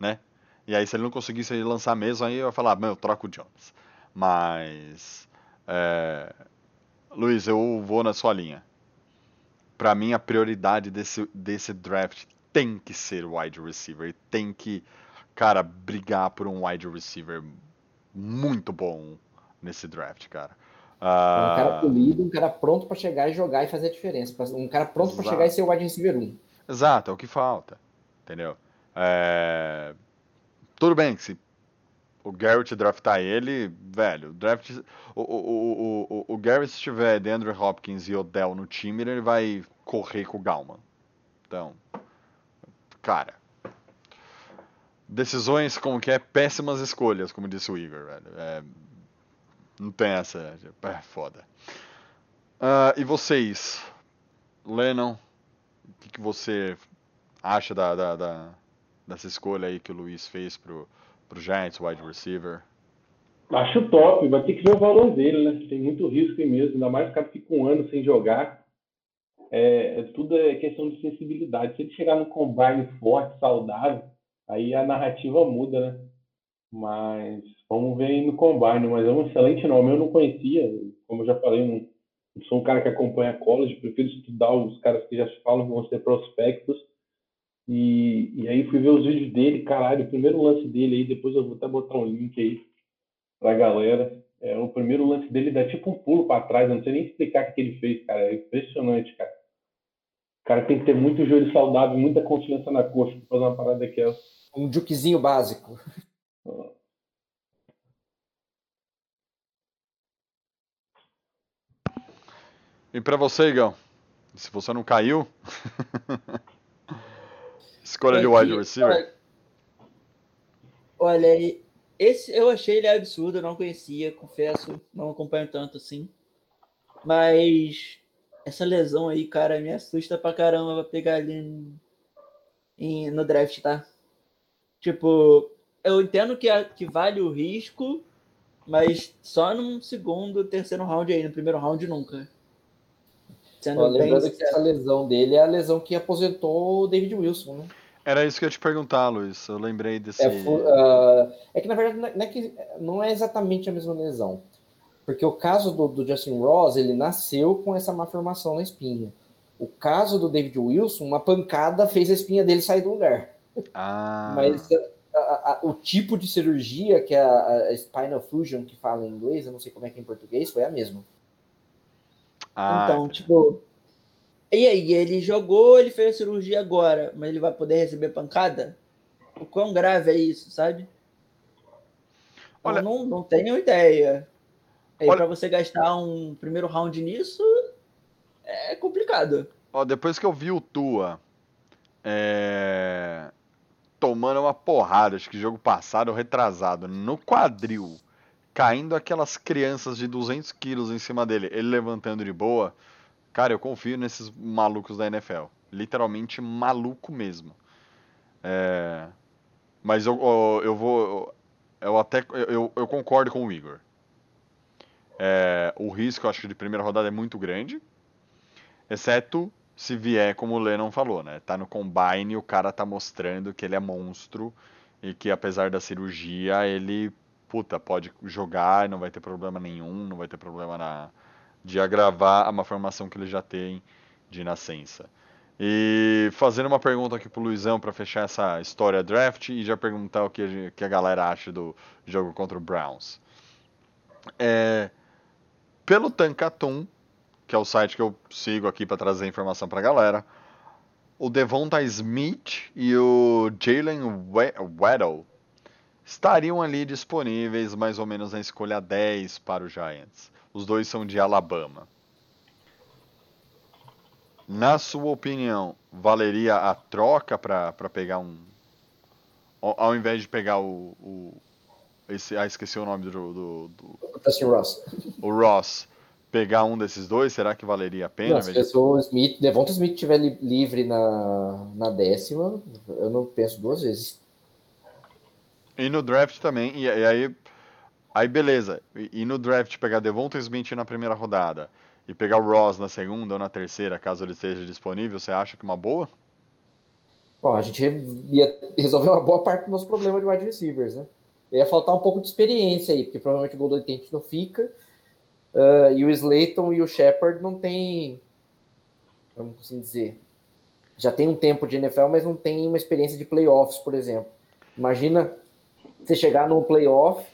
né? E aí, se ele não conseguisse lançar mesmo, aí eu ia falar, meu, eu troco o Jones. Mas. É... Luiz, eu vou na sua linha. Para mim, a prioridade desse, desse draft tem que ser wide receiver. Tem que, cara, brigar por um wide receiver muito bom nesse draft, cara. Uh... Um cara polido, um cara pronto para chegar e jogar e fazer a diferença. Um cara pronto para chegar e ser o wide receiver 1. Exato, é o que falta. Entendeu? É... Tudo bem que se o Garrett draftar ele, velho, draft. O, o, o, o, o Garrett, se tiver DeAndre Hopkins e Odell no time, ele vai correr com o Galman. Então, cara. Decisões como que é péssimas escolhas, como disse o Igor, velho. É, não tem essa. É foda. Uh, e vocês? Lennon, o que, que você acha da, da, da dessa escolha aí que o Luiz fez pro, pro Giants, wide receiver? Acho top, vai ter que ver o valor dele, né? Tem muito risco aí mesmo, ainda mais o cara fica um ano sem jogar. É, é, tudo é questão de sensibilidade. Se ele chegar no combine forte, saudável, aí a narrativa muda, né? Mas vamos ver aí no combine. Mas é um excelente nome. Eu não conhecia, como eu já falei, não, não sou um cara que acompanha college, prefiro estudar os caras que já falam que vão ser prospectos e, e aí fui ver os vídeos dele, caralho, o primeiro lance dele aí, depois eu vou até botar um link aí pra galera. É, o primeiro lance dele dá tipo um pulo para trás, eu não sei nem explicar o que ele fez, cara. É impressionante, cara. O cara tem que ter muito joelho saudável, muita confiança na coxa pra fazer uma parada daquela. Um juquezinho básico. E para você, Igão? Se você não caiu. (laughs) Escolha de wide receiver. Olha, esse eu achei ele absurdo, eu não conhecia, confesso, não acompanho tanto assim. Mas essa lesão aí, cara, me assusta pra caramba pra pegar ali em, em, no draft, tá? Tipo, eu entendo que, que vale o risco, mas só no segundo, terceiro round aí, no primeiro round nunca. Sendo Ó, lembrando que essa lesão dele é a lesão que aposentou o David Wilson, né? Era isso que eu ia te perguntar, Luiz. Eu lembrei desse. É, uh, é que, na verdade, não é, que, não é exatamente a mesma lesão. Porque o caso do, do, Justin Ross, ele nasceu com essa malformação na espinha. O caso do David Wilson, uma pancada fez a espinha dele sair do lugar. Ah. Mas a, a, o tipo de cirurgia, que é a, a, spinal fusion, que fala em inglês, eu não sei como é que é em português, foi a mesma. Ah. Então, tipo, e aí, ele jogou, ele fez a cirurgia agora, mas ele vai poder receber pancada? O quão grave é isso, sabe? Olha, eu não, não tenho ideia. Aí, olha, pra você gastar um primeiro round nisso, é complicado. Ó, depois que eu vi o Tua é, tomando uma porrada, acho que jogo passado ou retrasado, no quadril, caindo aquelas crianças de 200 quilos em cima dele, ele levantando de boa Cara, eu confio nesses malucos da NFL. Literalmente maluco mesmo. É... Mas eu, eu, eu vou. Eu até. Eu, eu concordo com o Igor. É... O risco, acho, de primeira rodada é muito grande. Exceto se vier, como o Lennon falou, né? Tá no combine o cara tá mostrando que ele é monstro e que apesar da cirurgia, ele, puta, pode jogar, não vai ter problema nenhum, não vai ter problema na, de agravar a uma formação que ele já tem de nascença. E fazendo uma pergunta aqui pro Luizão para fechar essa história draft e já perguntar o que que a galera acha do jogo contra o Browns. É, pelo Tankatum, que é o site que eu sigo aqui para trazer informação para a galera, o Devonta Smith e o Jalen Weddle estariam ali disponíveis mais ou menos na escolha 10 para o Giants. Os dois são de Alabama. Na sua opinião, valeria a troca para pegar um. Ao, invés de pegar o. o esse, ah, esqueci o nome do. do, do Dustin Ross. o Ross. Pegar um desses dois, será que valeria a pena? Não, se o Smith, Devonta Smith estiver li- livre na, na décima, eu não penso duas vezes. E no draft também, e, e aí. Aí beleza. E, e no draft pegar Devonta Smith na primeira rodada e pegar o Ross na segunda ou na terceira, caso ele esteja disponível, você acha que é uma boa? Bom, a gente ia resolver uma boa parte do nosso problema de wide receivers, né? Ia faltar um pouco de experiência aí, porque provavelmente o Golden Tate não fica. ah, e o Slayton e o Shepard não tem. Vamos assim dizer. Já tem um tempo de NFL, mas não tem uma experiência de playoffs, por exemplo. Imagina você chegar num playoff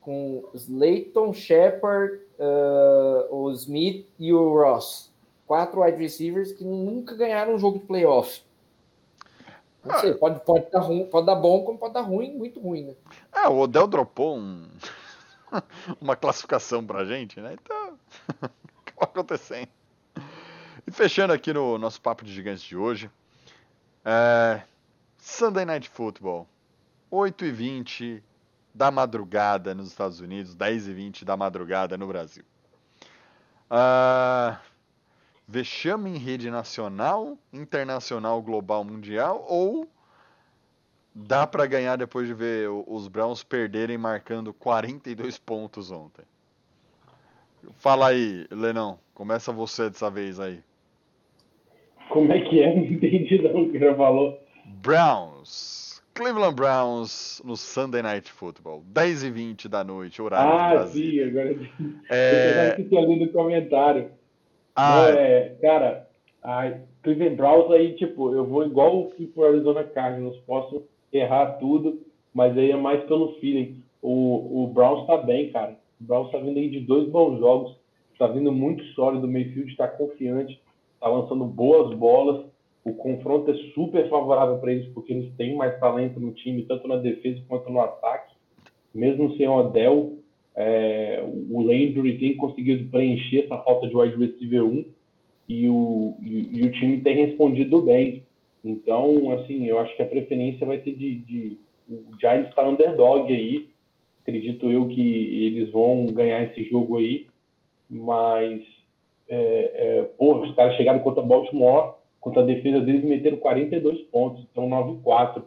com Slayton, Shepard, ah, o Smith e o Ross. Quatro wide receivers que nunca ganharam um jogo de playoff. Não sei, pode, pode, dar ruim, pode dar bom, como pode dar ruim, muito ruim, né? É, o Odell dropou um- (laughs) uma classificação pra gente, né? Então, (laughs) acabou acontecendo. E fechando aqui no nosso papo de gigantes de hoje, é, Sunday Night Football, 8 e 20 da madrugada nos Estados Unidos, 10 e 20 da madrugada no Brasil. Ah, vexame em rede nacional, internacional, global, mundial ou dá pra ganhar depois de ver os Browns perderem marcando 42 pontos ontem? Fala aí, Lenão. Começa você dessa vez aí. Como é que é? (laughs) Não entendi não o que você falou. Browns. Cleveland Browns no Sunday Night Football. 10 e 20 da noite, horário de Ah, Brasília. sim, agora eu É, tinha lido o comentário. Ah, é, cara, a Cleveland Browns aí, tipo, eu vou igual que pro Arizona Cardinals, posso errar tudo, mas aí é mais pelo feeling. O, o Browns tá bem, cara. O Browns tá vindo aí de dois bons jogos, tá vindo muito sólido, o Mayfield tá confiante, tá lançando boas bolas. O confronto é super favorável para eles, porque eles têm mais talento no time, tanto na defesa quanto no ataque. Mesmo sem o Odell, é, o Landry tem conseguido preencher essa falta de wide receiver 1 e o, e, e o time tem respondido bem. Então, assim, eu acho que a preferência vai ser de. de o Giants está underdog aí. Acredito eu que eles vão ganhar esse jogo aí. Mas, é, é, pô, os caras chegaram contra Baltimore, contra a defesa deles, meteram 42 pontos, então 9-4.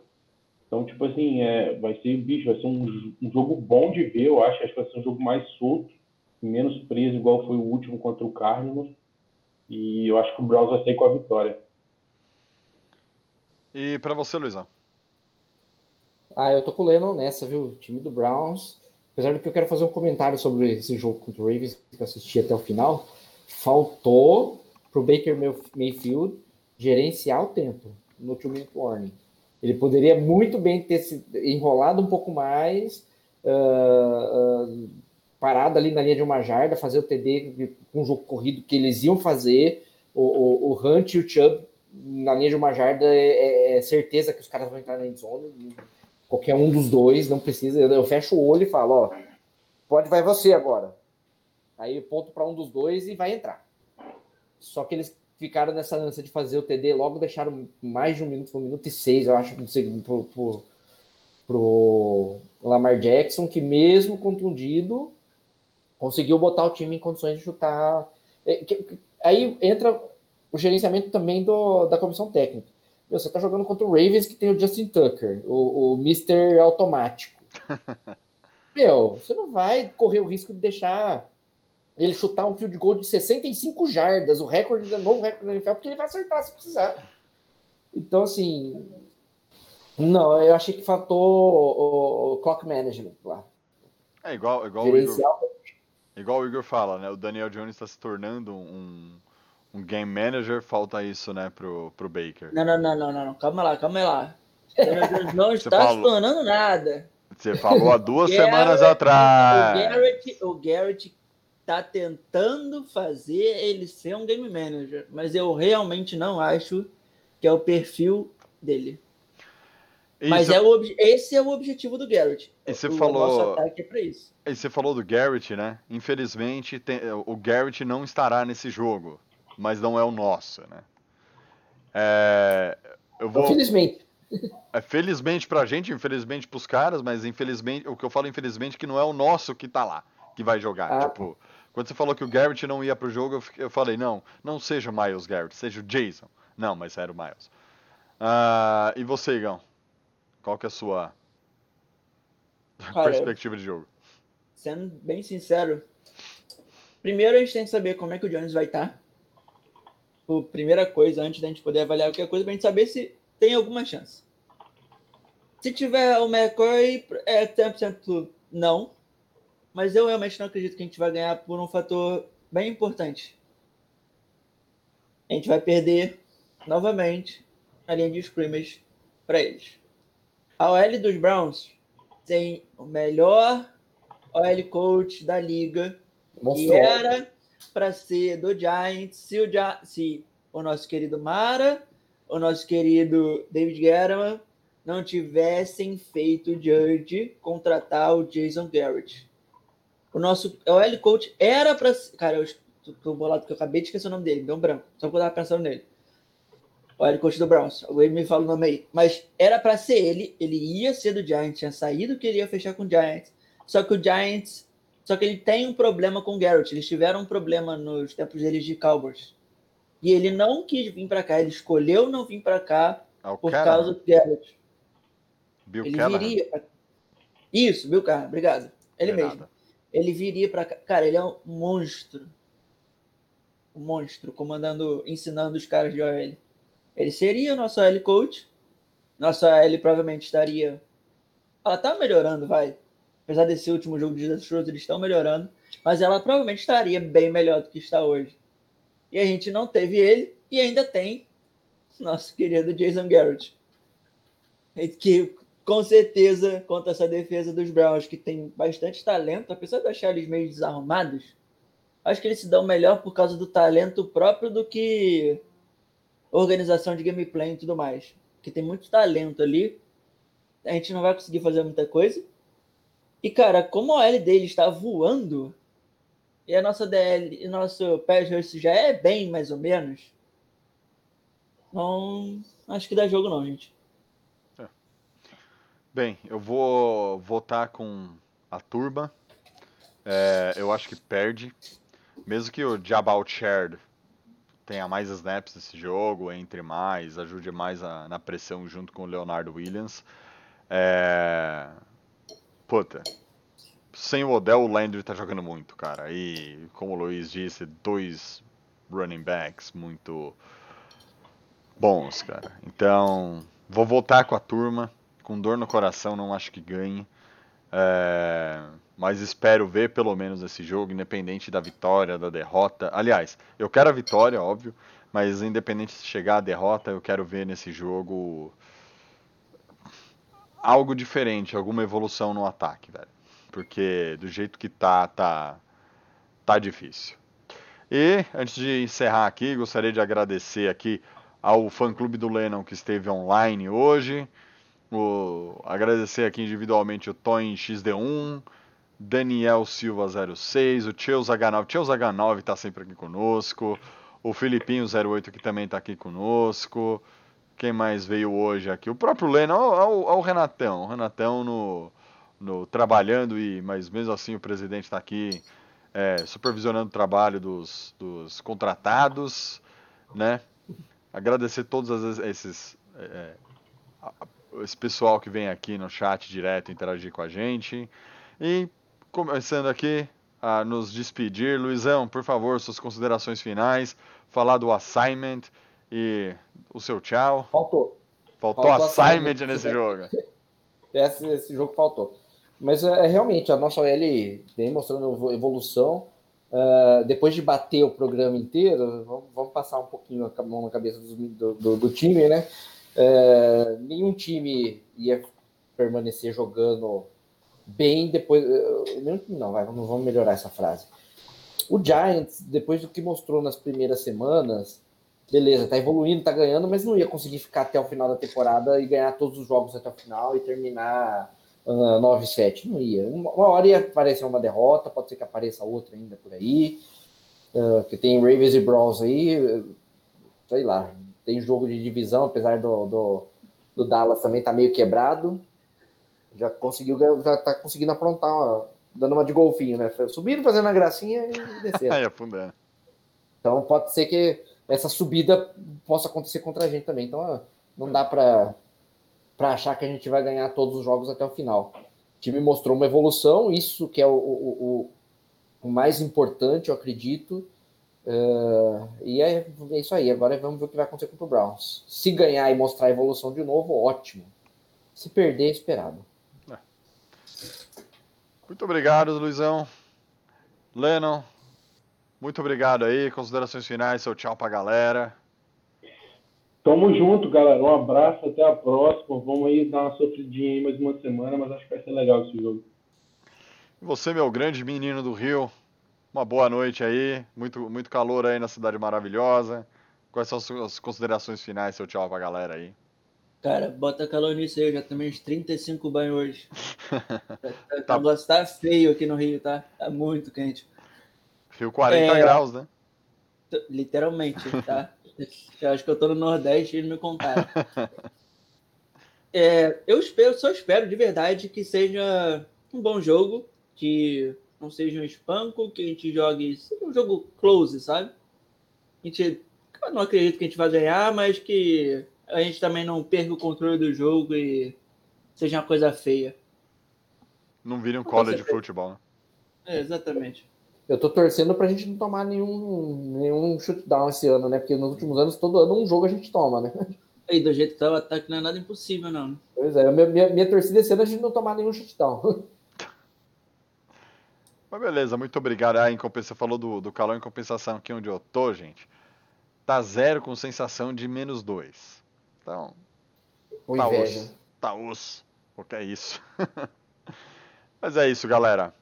Então, tipo assim, é, vai ser, bicho, vai ser um, um jogo bom de ver, eu acho. Acho que vai ser um jogo mais solto, menos preso, igual foi o último contra o Cardinals. E eu acho que o Browns vai sair com a vitória. e pra você, Luizão? Ah, eu tô com o Lennon nessa, viu? O time do Browns. Apesar de que eu quero fazer um comentário sobre esse jogo contra o Ravens, que eu assisti até o final. Faltou pro Baker Mayf- Mayfield gerenciar o tempo no two minute warning. Ele poderia muito bem ter se enrolado um pouco mais, ah, ah, parado ali na linha de uma jarda, fazer o TD com um jogo corrido que eles iam fazer. O, o, o Hunt e o Chubb na linha de uma jarda é, é- é certeza que os caras vão entrar na endzone. Qualquer um dos dois, não precisa. Eu, eu fecho o olho e falo, ó, pode, vai você agora. Aí ponto para um dos dois e vai entrar. Só que eles ficaram nessa ânsia de fazer o TD, logo deixaram mais de um minuto, um minuto e seis, eu acho, no segundo, pro, pro, pro Lamar Jackson, que mesmo contundido, conseguiu botar o time em condições de chutar. É, Aí entra o gerenciamento também do, da comissão técnica. Meu, você tá jogando contra o Ravens que tem o Justin Tucker, o, o Mr. Automático. (laughs) Meu, você não vai correr o risco de deixar ele chutar um field goal de 65 jardas, o recorde, o novo recorde da NFL, porque ele vai acertar se precisar. Então, assim, não, eu achei que faltou o, o clock management lá. É igual, igual, o Igor, igual o Igor fala, né? O Daniel Jones está se tornando um, um game manager, falta isso, né, pro, pro Baker. Não, não, não, não, não. Calma lá, calma lá. (laughs) Daniel Jones não está falou. se tornando nada. Você falou há duas (laughs) Garrett- semanas O atrás. Garrett, o Garrett tá tentando fazer ele ser um game manager, mas eu realmente não acho que é o perfil dele. Mas Isso- é o, esse é o objetivo do Garrett. E você o falou- nosso ataque é pra isso. E você falou do Garrett, né? Infelizmente, tem- o Garrett não estará nesse jogo, mas não é o nosso, né? É, eu vou. Infelizmente. É, felizmente pra gente, infelizmente pros caras, mas infelizmente, o que eu falo infelizmente é que não é o nosso que tá lá, que vai jogar. Ah. Tipo, quando você falou que o Garrett não ia pro jogo, eu, falei, não, não seja o Miles Garrett, seja o Jason. Não, mas era o Miles. Ah, e você, Igão? Qual que é a sua Cara, (laughs) perspectiva de jogo? sendo bem sincero, primeiro a gente tem que saber como é que o Jones vai estar. Tipo, primeira coisa, antes da gente poder avaliar qualquer coisa, pra gente saber se tem alguma chance. Se tiver o McCoy, é 100% não. Mas eu realmente não acredito que a gente vai ganhar por um fator bem importante. A gente vai perder novamente a linha de scrimmage para eles. A OL dos Browns tem o melhor OL coach da liga que Monstruoso. era para ser do Giants se o, Gia- se o nosso querido Mara, o nosso querido David Guerra não tivessem feito o Judge contratar o Jason Garrett. O nosso OL coach era para cara, eu tô- tô bolado que eu acabei de esquecer o nome dele, deu um branco, só que eu tava pensando nele. O OL coach do Browns, alguém me fala o nome aí, mas era para ser ele, ele ia ser do Giants, tinha saído que ele ia fechar com o Giants. Só que o Giants só que ele tem um problema com o Garrett. Eles tiveram um problema nos tempos deles de Cowboys. E ele não quis vir para cá. Ele escolheu não vir para cá por causa do Garrett. Bill Ele Callahan. viria. Isso, Bill Carr, obrigado. Ele é mesmo. nada. Ele viria para. Cara, ele é um monstro. Um monstro, comandando, ensinando os caras de OL. Ele seria o nosso OL coach. Nossa OL provavelmente estaria. Ela tá melhorando, vai. Apesar desse último jogo de desastroso, eles estão melhorando. Mas ela provavelmente estaria bem melhor do que está hoje. E a gente não teve ele. E ainda tem nosso querido Jason Garrett. Que com certeza, contra essa defesa dos Browns, que tem bastante talento, apesar de achar eles meio desarrumados, acho que eles se dão melhor por causa do talento próprio do que organização de gameplay e tudo mais. Que tem muito talento ali. A gente não vai conseguir fazer muita coisa. E, cara, como a OL dele está voando, e a nossa DL, e nosso pass rush já é bem mais ou menos, não acho que dá jogo não, gente. Bem, eu vou votar com a turma. É, eu acho que perde. Mesmo que o Jabal Shared tenha mais snaps nesse jogo, entre mais, ajude mais a- na pressão junto com o Leonardo Williams. É... Puta, sem o Odell, o Landry tá jogando muito, cara. E, como o Luiz disse, dois running backs muito bons, cara. Então, vou voltar com a turma. Com dor no coração, não acho que ganhe. É, Mas espero ver pelo menos esse jogo, independente da vitória, da derrota. Aliás, eu quero a vitória, óbvio. Mas independente se chegar a derrota, eu quero ver nesse jogo algo diferente, alguma evolução no ataque, velho. Porque do jeito que tá, tá, tá difícil. E antes de encerrar aqui, gostaria de agradecer aqui ao fã-clube do Lennon que esteve online hoje. Agradecer aqui individualmente o Toin XD1, Daniel Silva 06, o Cheus H9. Cheus H9 está sempre aqui conosco. O Filipinho 08 que também está aqui conosco. Quem mais veio hoje aqui? O próprio Lennon, ao, o Renatão. O Renatão no, no trabalhando e, mas mesmo assim o presidente está aqui é, supervisionando o trabalho dos, dos contratados, né? Agradecer todos esses é, a- esse pessoal que vem aqui no chat direto interagir com a gente e começando aqui a nos despedir, Luizão, por favor, suas considerações finais, falar do assignment e o seu tchau. Faltou. Faltou Faltou assignment assignment. nesse jogo. (laughs) Esse, esse jogo faltou. Mas é, realmente, a nossa OL vem mostrando evo- evolução. Ah, depois de bater o programa inteiro, vamos, vamos passar um pouquinho a mão na cabeça do, do- do time, né? É, nenhum time ia permanecer jogando bem depois. time Não, vai, vamos, vamos melhorar essa frase. O Giants, depois do que mostrou nas primeiras semanas, beleza, tá evoluindo, tá ganhando, mas não ia conseguir ficar até o final da temporada e ganhar todos os jogos até o final e terminar ah, 9-7. Não ia. Uma, hora ia aparecer uma derrota, pode ser que apareça outra ainda por aí. ah, que tem Ravens e Browns aí, sei lá. Tem jogo de divisão, apesar do, do, do Dallas também tá meio quebrado. Já conseguiu, já tá conseguindo aprontar, ó, dando uma de golfinho, né? Subindo, fazendo a gracinha e descendo. (laughs) Aí afundando. Então pode ser que essa subida possa acontecer contra a gente também. Então não dá para para achar que a gente vai ganhar todos os jogos até o final. O time mostrou uma evolução, isso que é o, o, o, o mais importante, eu acredito. Uh, e é, é, isso aí. Agora vamos ver o que vai acontecer com o Browns. Se ganhar e mostrar a evolução de novo, ótimo. Se perder, esperado. É. Muito obrigado, Luizão. Lennon, muito obrigado aí. Considerações finais, seu tchau pra galera. Tamo junto, galera. Um abraço, até a próxima. Vamos aí dar uma sofridinha aí mais uma semana, mas acho que vai ser legal esse jogo. Você, meu grande menino do Rio, uma boa noite aí. Muito, muito calor aí na cidade maravilhosa. Quais são as suas considerações finais, seu tchau pra galera aí? Cara, bota calor nisso aí, eu já tomei uns 35 banhos hoje. (laughs) tá. O negócio tá feio aqui no Rio, tá? Tá muito quente. Rio 40 é... graus, né? Literalmente, tá? (laughs) Eu acho que eu tô no Nordeste e eles me contaram. (laughs) É, eu espero, só espero de verdade que seja um bom jogo, que não seja um espanco, que a gente jogue um jogo close, sabe? A gente, eu não acredito que a gente vai ganhar, mas que a gente também não perca o controle do jogo e seja uma coisa feia. Não vire um college de futebol, né? É, exatamente. Eu tô torcendo pra gente não tomar nenhum, nenhum shutdown esse ano, né? Porque nos últimos anos, todo ano um jogo a gente toma, né? (laughs) E do jeito que tá o ataque não é nada impossível, não. Né? Pois é, minha, minha, minha torcida esse ano é a gente não tomar nenhum shutdown. (laughs) Mas beleza, muito obrigado. Ah, em você falou do, do calor em compensação aqui onde eu tô, gente. Tá zero com sensação de menos dois. Então. O tá osso. Tá osso. O que é isso? (laughs) Mas é isso, galera.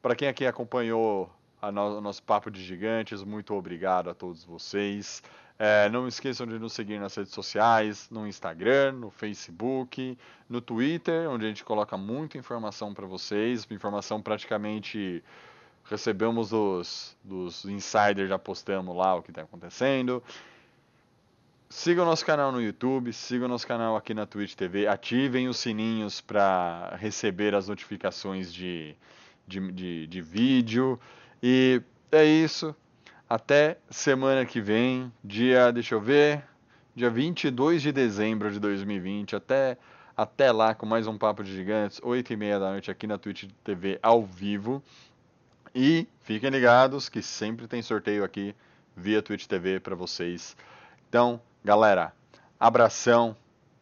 Para quem aqui acompanhou no, o nosso Papo de Gigantes, muito obrigado a todos vocês. É, não esqueçam de nos seguir nas redes sociais, no Instagram, no Facebook, no Twitter, onde a gente coloca muita informação para vocês, informação praticamente recebemos dos, dos insiders, já postamos lá o que está acontecendo. Siga o nosso canal no YouTube, siga o nosso canal aqui na Twitch TV, ativem os sininhos para receber as notificações de, de, de, de vídeo. E é isso. Até semana que vem, dia, deixa eu ver, dia 22 de dezembro de 2020. Até, até lá com mais um Papo de Gigantes, 8 e meia da noite aqui na Twitch TV ao vivo. E fiquem ligados que sempre tem sorteio aqui via Twitch TV para vocês. Então, galera, abração,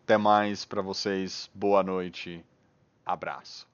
até mais para vocês, boa noite, abraço.